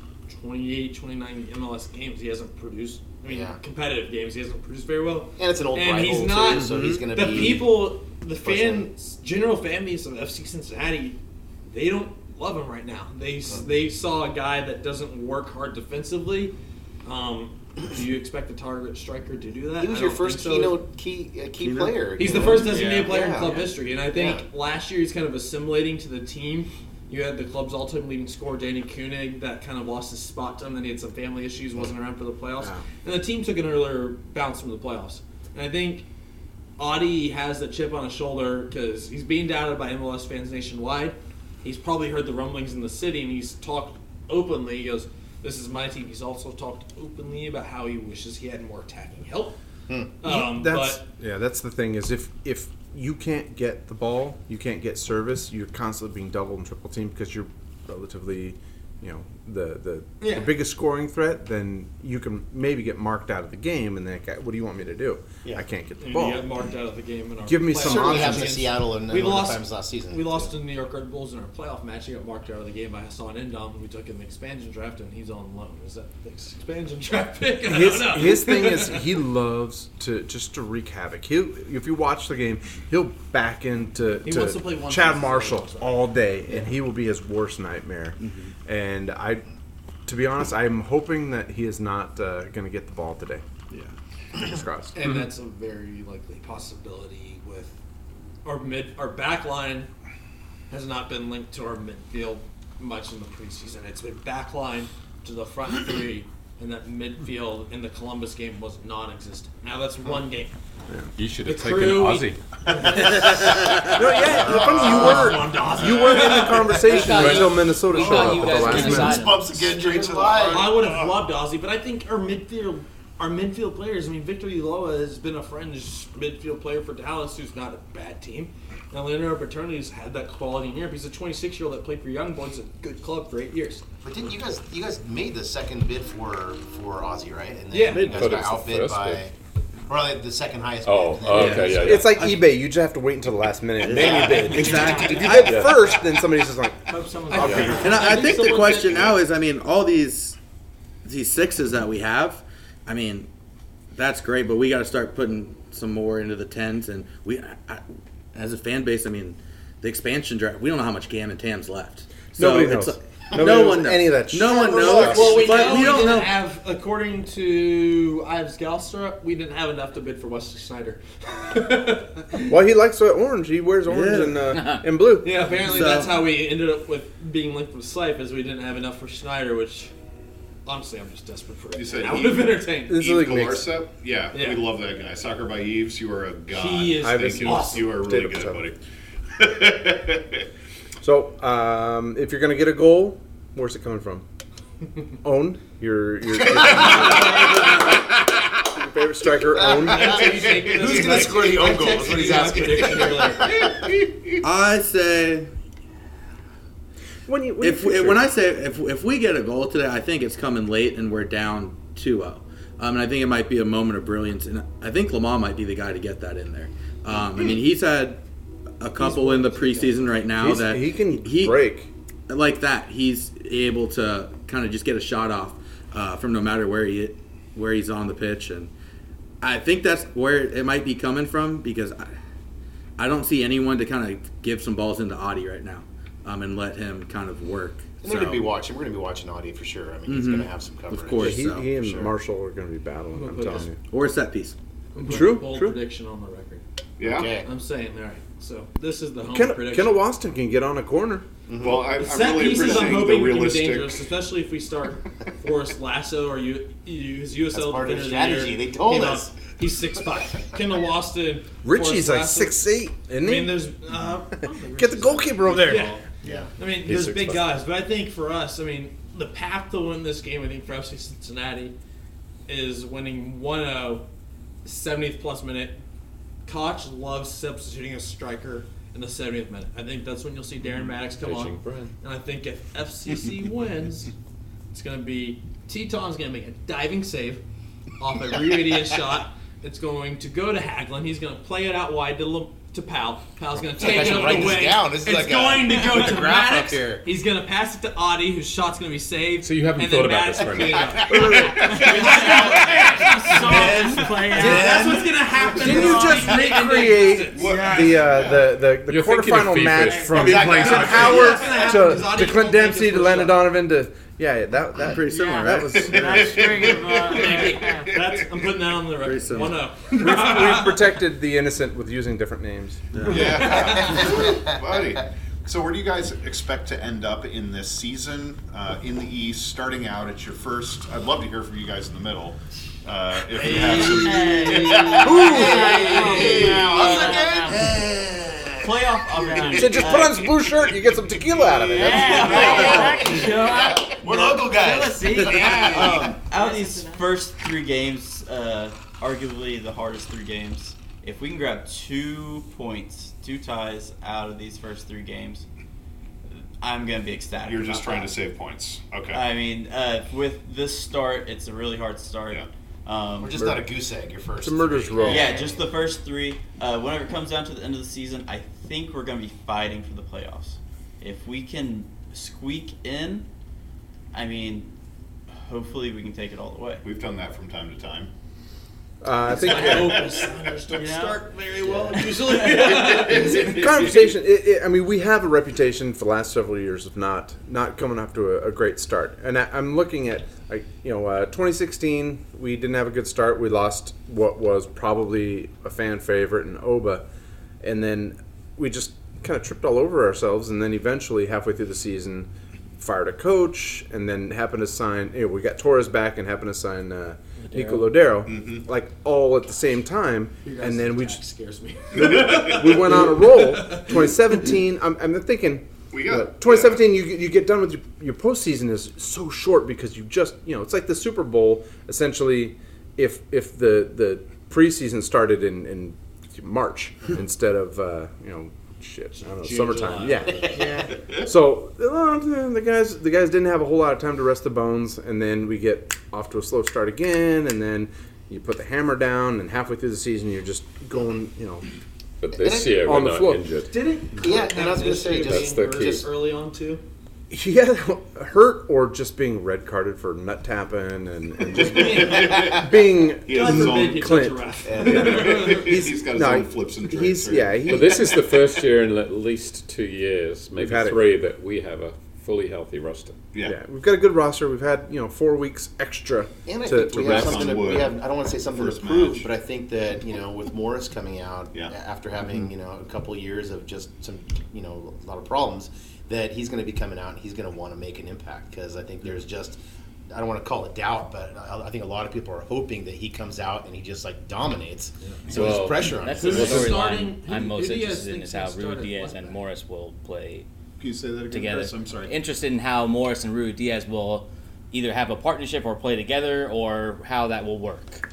28, 29 MLS games, he hasn't produced. I mean, Yeah. competitive games, he hasn't produced very well. And it's an old and rival, he's too, so he's gonna be. the be people, the pushing. fans, general fan base of FC Cincinnati, they don't love him right now. They they saw a guy that doesn't work hard defensively. Um, do you expect a target striker to do that? He was your first so. keynote key uh, key Keynote? player. He's you the know? first designated Yeah. player in club Yeah. history, and I think Yeah. last year he's kind of assimilating to the team. You had the club's all-time leading scorer, Danni König, that kind of lost his spot to him. Then he had some family issues, wasn't around for the playoffs, Yeah. and the team took an earlier bounce from the playoffs. And I think Adi has the chip on his shoulder because he's being doubted by MLS fans nationwide. He's probably heard the rumblings in the city, and he's talked openly. He goes, "This is my team." He's also talked openly about how he wishes he had more attacking help. Um, that's but yeah. That's the thing is if if you can't get the ball, you can't get service. You're constantly being double and triple teamed because you're relatively, you know, the the, Yeah. the biggest scoring threat, then you can maybe get marked out of the game. And then, okay, what do you want me to do? Yeah. I can't get the And ball. you got marked out of the game in our Give me playoff some Certainly options. happened to Seattle and we one of the lost times last season, We lost too. to New York Red Bulls in our playoff match. He got marked out of the game by Hassan Ndam, who we took in the expansion draft, and he's on loan. Is that the expansion draft pick? I his, don't know. his thing is he loves to just to wreak havoc. He if you watch the game, he'll back into He to to play Chad Marshall all day, and he will be his worst nightmare. Mm-hmm. And I, to be honest, I'm hoping that he is not uh, going to get the ball today. Yeah. Fingers crossed. and that's a very likely possibility with our mid our back line has not been linked to our midfield much in the preseason. It's been back line to the front three, and that midfield in the Columbus game was non-existent. Now that's one game. You should The have taken crew- Ozzie. No, yeah, it's funny you weren't you weren't in the conversation until Minnesota We showed thought up you at the guys last were minute. Bumps again, drinks to the heart. I would have loved Ozzie, but I think our midfield, our midfield players. I mean, Victor Ulloa has been a fringe midfield player for Dallas, who's not a bad team. Now, Leonardo Bertone's had that quality in Europe. He's a 26 year old that played for Young Boys, a good club for eight years. But didn't you guys you guys made the second bid for for Ozzie, right? And then Yeah. you guys got was the outbid first by bid. or like the second highest Oh, bid. oh, okay, yeah, yeah. It's like eBay. You just have to wait until the last minute. and Then you bid. Exactly. If you bid Yeah. first, then somebody's just like, Hope someone I'll figure it And I, I think the question now is, I mean, all these these sixes that we have, I mean, that's great, but we got to start putting some more into the tens. And we, I, I, as a fan base, I mean, the expansion draft, we don't know how much Gam and Tam's left. So Nobody knows. like- Nobody no knows one knows. any of that shit. No one knows. Well, we but know we we don't didn't know. have, according to Ives Galarcep, we didn't have enough to bid for Wesley Sneijder. well, he likes uh, orange. He wears orange Yeah. and uh, and blue. Yeah, apparently So- that's how we ended up with being linked with Slife, as we didn't have enough for Sneijder, which honestly I'm just desperate for. it. You said I would have entertained. This is Yves like mixed. Galarcep? Yeah, Yeah. we love that guy. Soccer by Ives, you are a god. He is I've Thank you. awesome. You are really good, Patel. buddy. So, um, if you're gonna get a goal, where's it coming from? Own your your, your, your favorite striker. Own. Who's gonna score the own goal? That's what he's asking. I say When you when, if you when I say if if we get a goal today, I think it's coming late and we're down 2-0. Um, and I think it might be a moment of brilliance, and I think Lamah might be the guy to get that in there. Um, I mean, he's had a couple in the preseason right now He's- that he can he, break. like that. He's able to kind of just get a shot off uh, from no matter where he where he's on the pitch, and I think that's where it might be coming from because I, I don't see anyone to kind of give some balls into Adi right now um, and let him kind of work. And they're gonna be watching. We're gonna be watching Adi for sure. I mean, he's gonna have some coverage. Of course. he, so, he and sure. Marshall are gonna be battling. I'm telling you. or a set piece. True, bold true. prediction on the record. Yeah. Okay. I'm saying, all right. So this is the home Ken, prediction. Ken Waston can get on a corner. Well, I, I'm Set really pieces, I'm appreciating the hoping we can be realistic. dangerous, especially if we start Forrest Lasso or you use USL That's part of the Defender strategy. Year. They told You know, us. He's six five. Kendall Waston. Richey's Forrest like Lasso. six eight, isn't I he? mean, there's uh, I get the goalkeeper over there. Yeah. Yeah. I mean, He's there's big guys, but I think for us, I mean, the path to win this game, I think for FC Cincinnati, is winning 1-0, 70th plus minute. Koch loves substituting a striker in the 70th minute. I think that's when you'll see Darren mm-hmm. Mattocks come Pitching on. Brent. And I think if FCC wins, it's going to be Tytoń's going to make a diving save off a Rio shot. It's going to go to Hagglund. He's going to play it out wide to, to Pal. Pal's going to I take it should up write the this wing. down. This is it's like a- going to go to graph up Mattocks. here. He's going to pass it to Adi, whose shot's going to be saved. So you haven't and thought then about Mattocks this, will Brendan. clean it up. Soft play out. That's what's going to happen. Didn't you just recreate the uh, the the, the You're thinking of quarterfinal FIFA. match from Exactly. Vincent Howard that's gonna happen, to, Audie to Clint won't take Dempsey to first Landon shot. Donovan to yeah yeah, that that Pretty similar, Yeah. that was Nice string of, uh, That's, I'm putting that on the record. similar. One up. we've protected the innocent with using different names. Yeah. Buddy. So where do you guys expect to end up in this season uh, in the East? Starting out at your first, I'd love to hear from you guys in the middle. Uh, if you have some, Playoff opportunity. Should just put on some blue shirt. You get some tequila out of it. Yeah, right, exactly. Show up. We're local guys. See? um, out of these first three games, uh, arguably the hardest three games, if we can grab two points, two ties out of these first three games, I'm gonna be ecstatic. You're just about trying that. to save points. Okay. I mean, uh, with this start, it's a really hard start. Um, We're just not a goose egg. Your first. It's a murder's three. row. Yeah, just the first three. Uh, whenever it comes down to the end of the season, I think we're going to be fighting for the playoffs. If we can squeak in, I mean, hopefully we can take it all the way. We've done that from time to time. Uh, I think I hope the Sounders don't Yeah. start very well usually. conversation. It, it, I mean, we have a reputation for the last several years of not not coming off to a, a great start, and I, I'm looking at like you know, uh, 2016. We didn't have a good start. We lost what was probably a fan favorite in Oba, and then we just kind of tripped all over ourselves. And then eventually, halfway through the season, fired a coach, and then happened to sign. You know, we got Torres back and happened to sign. Uh, Nico Lodeiro, like all at the same time, You guys' and then we just scares me. we went on a roll. 2017. I'm, I'm thinking. We got- uh, 2017. You you get done with your your postseason is so short because you just you know it's like the Super Bowl essentially. If if the the preseason started in in March instead of uh, you know shit I don't know June, summertime July. yeah so the guys the guys didn't have a whole lot of time to rest the bones and then we get off to a slow start again and then you put the hammer down and halfway through the season you're just going you know But this year we're on the not floor. injured. Did it? Yeah, and I was gonna say, That's just, the key. just early on too. Yeah, hurt or just being red carded for nut tapping and, and just being He has his own- Clint. He's got his own flips and tricks, He's right? yeah. He, But this is the first year in at least two years, We've maybe had it. three, that we have a fully healthy roster. yeah. We've got a good roster. We've had you know four weeks extra And I to, think to we have rest. something. To, we have. I don't want to say something First to prove, match. but I think that you know, with Morris coming out Yeah. after having you know a couple years of just some you know a lot of problems, that he's going to be coming out. and He's going to want to make an impact because I think there's just. I don't want to call it doubt, but I, I think a lot of people are hoping that he comes out and he just like dominates. So Well, there's pressure on That's him. the storyline I'm most who do you guys interested in is how should Ruidíaz and? Morris will play Can you say that again, together. Chris? I'm sorry. Interested in how Morris and Ruidíaz will either have a partnership or play together, or how that will work.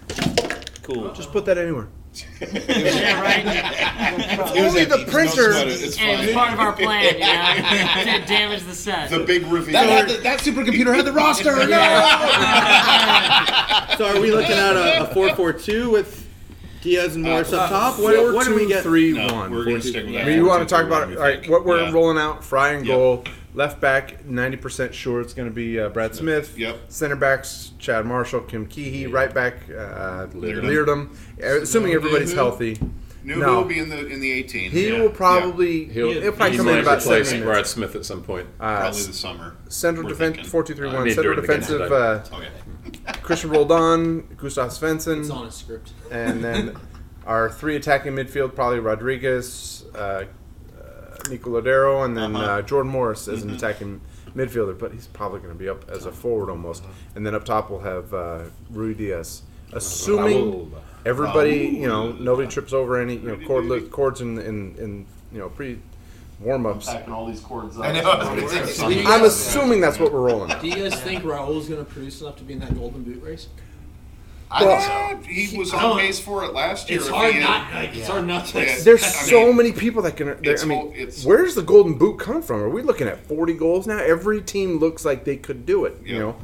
Cool. Just put that anywhere. yeah, right. Only the printer. It's And it was part of our plan, you know, to damage the set. The big reveal. That, had the, that supercomputer had the roster. So are we looking at a, a four four two with Diaz and Morris up top? What, Four, what do we get? Three, no, one. We're gonna stick with that. mean, you want to talk about three, all one, right, what we're Yeah. rolling out? Frei and Yep. goal. Left back, ninety percent sure it's going to be uh, Brad Smith. Yep. Center backs, Chad Marshall, Kim Kee-hee. Right back, uh, Leerdam. Leerdam. Uh, Assuming everybody's healthy. New No. will be in the in the 18. He Yeah. will probably He'll, he'll, probably he come in about replace seven Brad minutes. Smith at some point. Uh, Probably the summer. Central We're defense, thinking. four two three I Central during the game defensive, uh, Okay. Christian Roldan, Gustav It's Svensson, on a script. and then our three attacking midfield probably Rodriguez, uh, uh, Nico Lodeiro, and then Uh-huh. uh, Jordan Morris as Mm-hmm. an attacking midfielder. But he's probably going to be up as a forward almost. Uh-huh. And then up top we'll have uh, Ruidíaz, assuming Raul. Everybody, um, you know, nobody trips over any, you know, cord cords in, in, in you know pre warm ups. Packing all these cords up. I know. I'm assuming that's what we're rolling. Do you guys think Raul's going to produce enough to be in that Golden Boot race? I think so. He was on pace for it last year. It's hard had- not. Like, it's hard not to. Yeah. There's I so mean, many people that can. there- I mean, whole- it's- where's the golden boot come from? Are we looking at 40 goals now? Every team looks like they could do it. You know,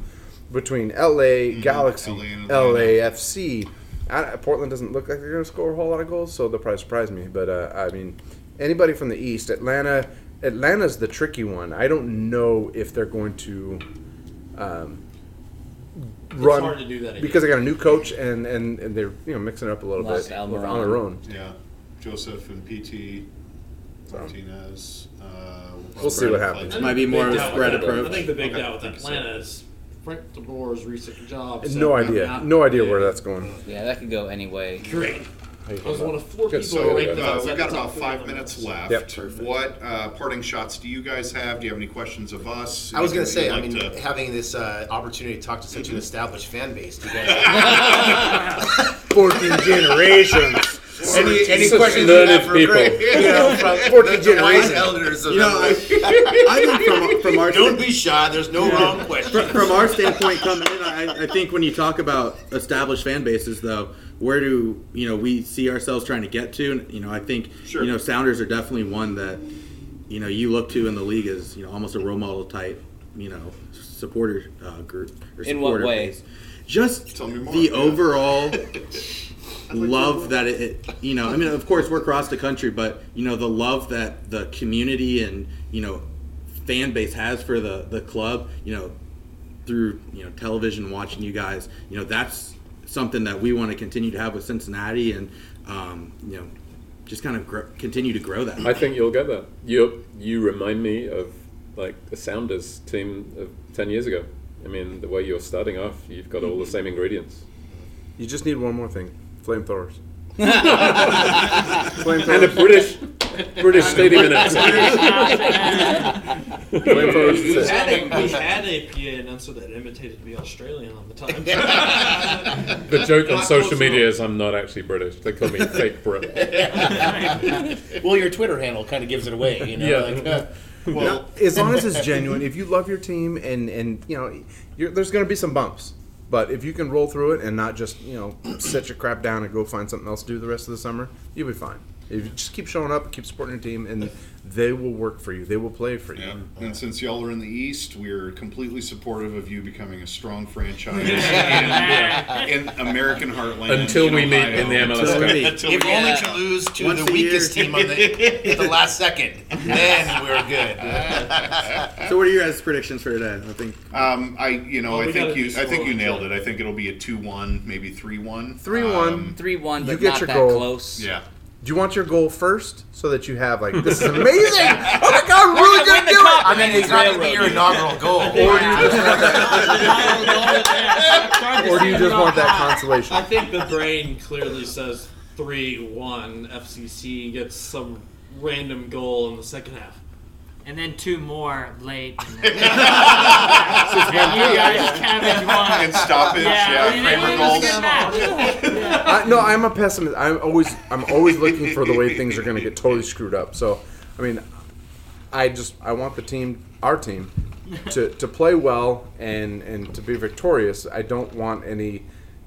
between LA, mm-hmm. Galaxy, LA and Atlanta. LAFC, I, Portland doesn't look like they're going to score a whole lot of goals, so they'll probably surprise me. But uh, I mean, anybody from the East, Atlanta, Atlanta's the tricky one. I don't know if they're going to. Um, run hard to do that again. because they got a new coach and, and, and they're you know mixing it up a little Lost bit Almiron. on their own. Yeah. Joseph and PT Martinez. Uh, will We'll see what happens. together. Might be more of a spread approach. I think the big Okay. doubt with Atlanta is Frank de Boer's recent job. No setting idea. them. No idea where that's going. Yeah, that could go any way. Great. I was one of four Good people soul, who ranked Uh, outside we've got the top about five on minutes left. Yep. What uh, parting shots do you guys have? Do you have any questions of us? I was going to Anything say, I you'd mean, like to- having this uh, opportunity to talk to such an established fan base, do you guys? 14 generations. Any any questions you learned have for people. Greg? You know, from 14 the, the wise elders of You know, I, I think from, from our Don't be shy. There's no wrong question. from our standpoint coming in, I, I think when you talk about established fan bases, though, where do you know we see ourselves trying to get to? And, you know, I think Sure. you know Sounders are definitely one that you know you look to in the league as you know almost a role model type you know supporter uh, group or In what supporter way? base. Just Tell me more, the yeah. overall love that it, it, you know. I mean, of course, we're across the country, but you know the love that the community and you know fan base has for the the club. You know, through you know television, watching you guys. You know, that's something that we want to continue to have with Cincinnati, and um, you know, just kind of grow, continue to grow that. I think you'll get that. You you remind me of like the Sounders team of ten years ago. I mean, the way you're starting off, you've got all the same ingredients. You just need one more thing: flamethrowers. and a British British stadium announcer. Flamethrowers. We is had, a, we had a PA announcer that imitated to be Australian on the time. The joke on social media is I'm not actually British. They call me fake Brit. well, your Twitter handle kind of gives it away, you know. Yeah. Like, uh, No, as long as it's genuine, if you love your team and and you know, you're, there's going to be some bumps, but if you can roll through it and not just you know set your crap down and go find something else to do the rest of the summer, you'll be fine. If you just keep showing up, keep supporting your team, and they will work for you. They will play for you. Yeah. And since y'all are in the East, we're completely supportive of you becoming a strong franchise in, in American heartland. Until in we meet in the MLS Until Cup. until if we- only Yeah. to lose to Once the a year. weakest team on the, at the last second, then we're good. So, what are your guys' predictions for today? I think Um, I you know Well, I think you do I think you nailed yeah. it. I think it'll be a two one, maybe three one. Three one. Three one, You but get not your that goal. close. Yeah. Do you want your goal first so that you have like this is amazing? oh my god, we're really We're gonna gonna win the do it. I mean, it's not going to be your inaugural goal. Or do you just want that? Or do you just want that consolation? I think the brain clearly says 3 1. FCC gets some random goal in the second half. And then two more late. And then, you guys cabbage one. And stoppage, yeah, we- Kramer it was a goals. I, no, I'm a pessimist. I'm always I'm always looking for the way things are going to get totally screwed up. So, I mean, I just I want the team, our team, to, to play well and and to be victorious. I don't want any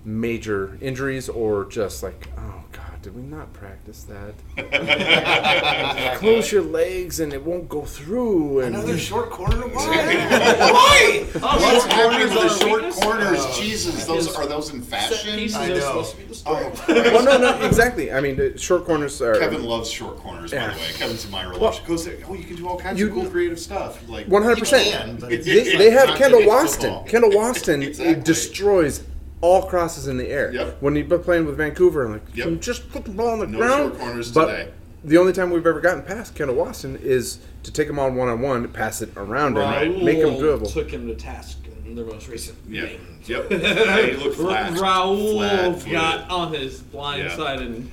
major injuries or just like oh god, did we not practice that? Close your legs and it won't go through. And Another short corner. Why? Why? What's oh, happening with the short weakness? corners? Oh. Jesus, those are those in fashion? Pieces I are know. supposed to be the story. Oh, well, no, no, exactly. I mean, the short corners are Kevin loves short corners, by the way. Kevin's admirer Well- loves. Goes, oh, you can do all kinds You- of cool creative stuff. Like One hundred can, percent. but it's- They they have Kendall to Waston. Kendall Waston Exactly. destroys all crosses in the air. Yep. When he's been playing with Vancouver, like Yep. "Can you just put the ball on the No ground. short corners but today. the only time we've ever gotten past Kendall Waston is to take him on one on one, pass it around him, make him doable. took him to task in their most recent Yeah. game. Yep. Yeah, he looked flat. Raul Flat-footed. got on his blind Yeah. side and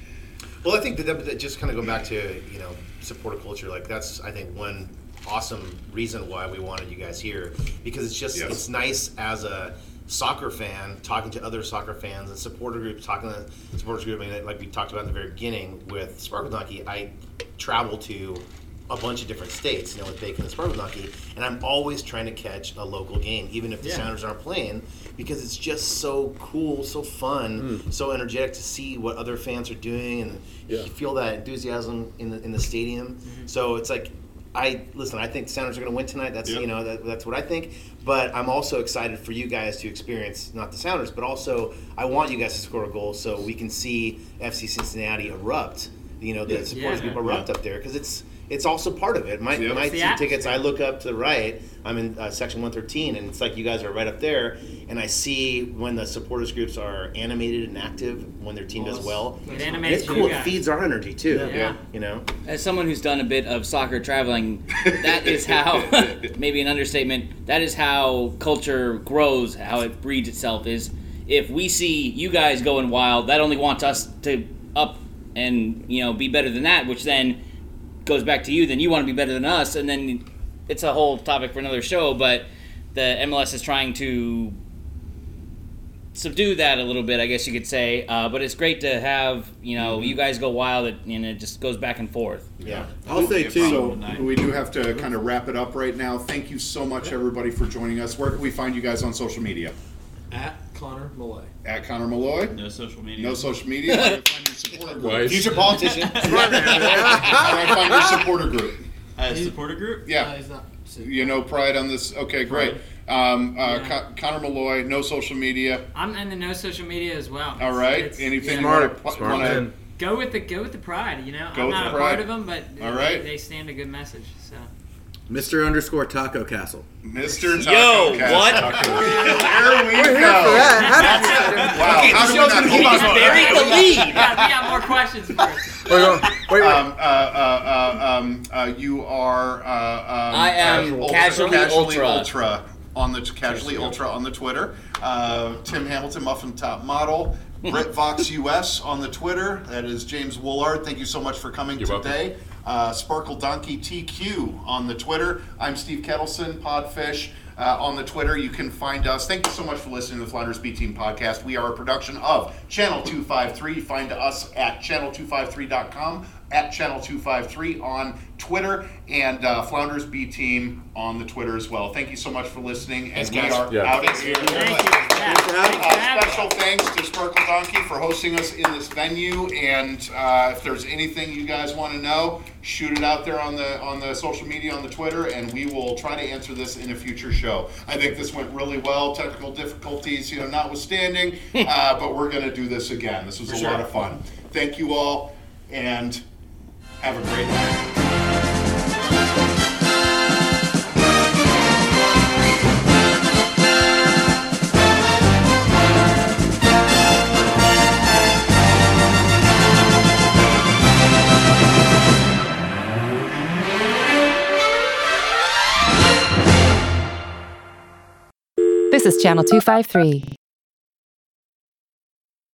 Well, I think that, that, that just kind of go back to you know supporter culture. Like that's I think one awesome reason why we wanted you guys here because it's just Yes. it's nice as a soccer fan talking to other soccer fans and supporter groups talking to the supporters group. I mean, like we talked about in the very beginning with Sparkle Donkey, I travel to a bunch of different states, you know, with Bacon and Sparkle Donkey, and I'm always trying to catch a local game, even if the Yeah. Sounders aren't playing, because it's just so cool, so fun, hmm. so energetic to see what other fans are doing, and Yeah. feel that enthusiasm in the in the stadium. Mm-hmm. So it's like, I listen. I think the Sounders are going to win tonight. That's Yep. you know that, that's what I think. But I'm also excited for you guys to experience not the Sounders, but also I want you guys to score a goal so we can see FC Cincinnati erupt. You know, the supporters Yeah. group erupt up there because it's it's also part of it. My Yep. my It's two tickets. I look up to the right. I'm in uh, section 113, and it's like you guys are right up there. And I see when the supporters groups are animated and active when their team does well. It animates It's you cool. It feeds our energy too. Yeah. You know. As someone who's done a bit of soccer traveling, that is how, maybe an understatement, that is how culture grows, how it breeds itself. Is if we see you guys going wild, that only wants us to up and you know be better than that, which then goes back to you. Then you want to be better than us, and then it's a whole topic for another show. But the MLS is trying to subdue that a little bit, I guess you could say. Uh, but it's great to have you know you guys go wild, and it just goes back and forth. Yeah. I'll say too. So we do have to kind of wrap it up right now. Thank you so much, everybody, for joining us. Where can we find you guys on social media? at Connor Malloy. At Connor Malloy. No social media. No social media. Where can I find your supporter group? Wise. Future politician. Where can I find your supporter group? Uh, supporter group? Yeah. he's not. You know Pride on this. Okay, great. Um, uh, Yeah. Con- Connor Malloy, no social media. I'm in the no social media as well. All right. It's- Anything yeah. you want to Go with the go with the pride. You know, Go I'm with not the a pride. part of them, but All they- right. they, stand a good message. So. Mr. Underscore Taco Castle. Mr. Taco Castle. Yo, Castle. what? There we We're here for that. How did That's you- it. Wow. Okay, How the do we show's not gonna hold keep buried the lead. we, got, we got more questions first. Wait, wait, wait. Um, uh, uh, uh, um, uh, you are. Uh, um, I am uh, Casually Ultra. Ultra on the casually ultra on the Twitter. Uh, Tim Hamilton, Muffin Top Model. Brit Vox US on the Twitter. That is James Woollard. Thank you so much for coming You're welcome. Uh, Sparkle Donkey TQ on the Twitter. I'm Steve Ketelsen, Podfish. Uh, on the Twitter, you can find us. Thank you so much for listening to the Flounders B Team podcast. We are a production of Channel 253. Find us at channel253.com, at Channel253 on Twitter, and uh, Flounders B Team on the Twitter as well. Thank you so much for listening, and Thanks, we guys. are Yeah. out of here. Uh, special thanks to Sparkle Donkey for hosting us in this venue. And uh, if there's anything you guys want to know, shoot it out there on the on the social media on the Twitter, and we will try to answer this in a future show. I think this went really well. Technical difficulties, you know, notwithstanding, uh, but we're going to do this again. This was For a sure. lot of fun. Thank you all, and have a great night. This is Channel 253.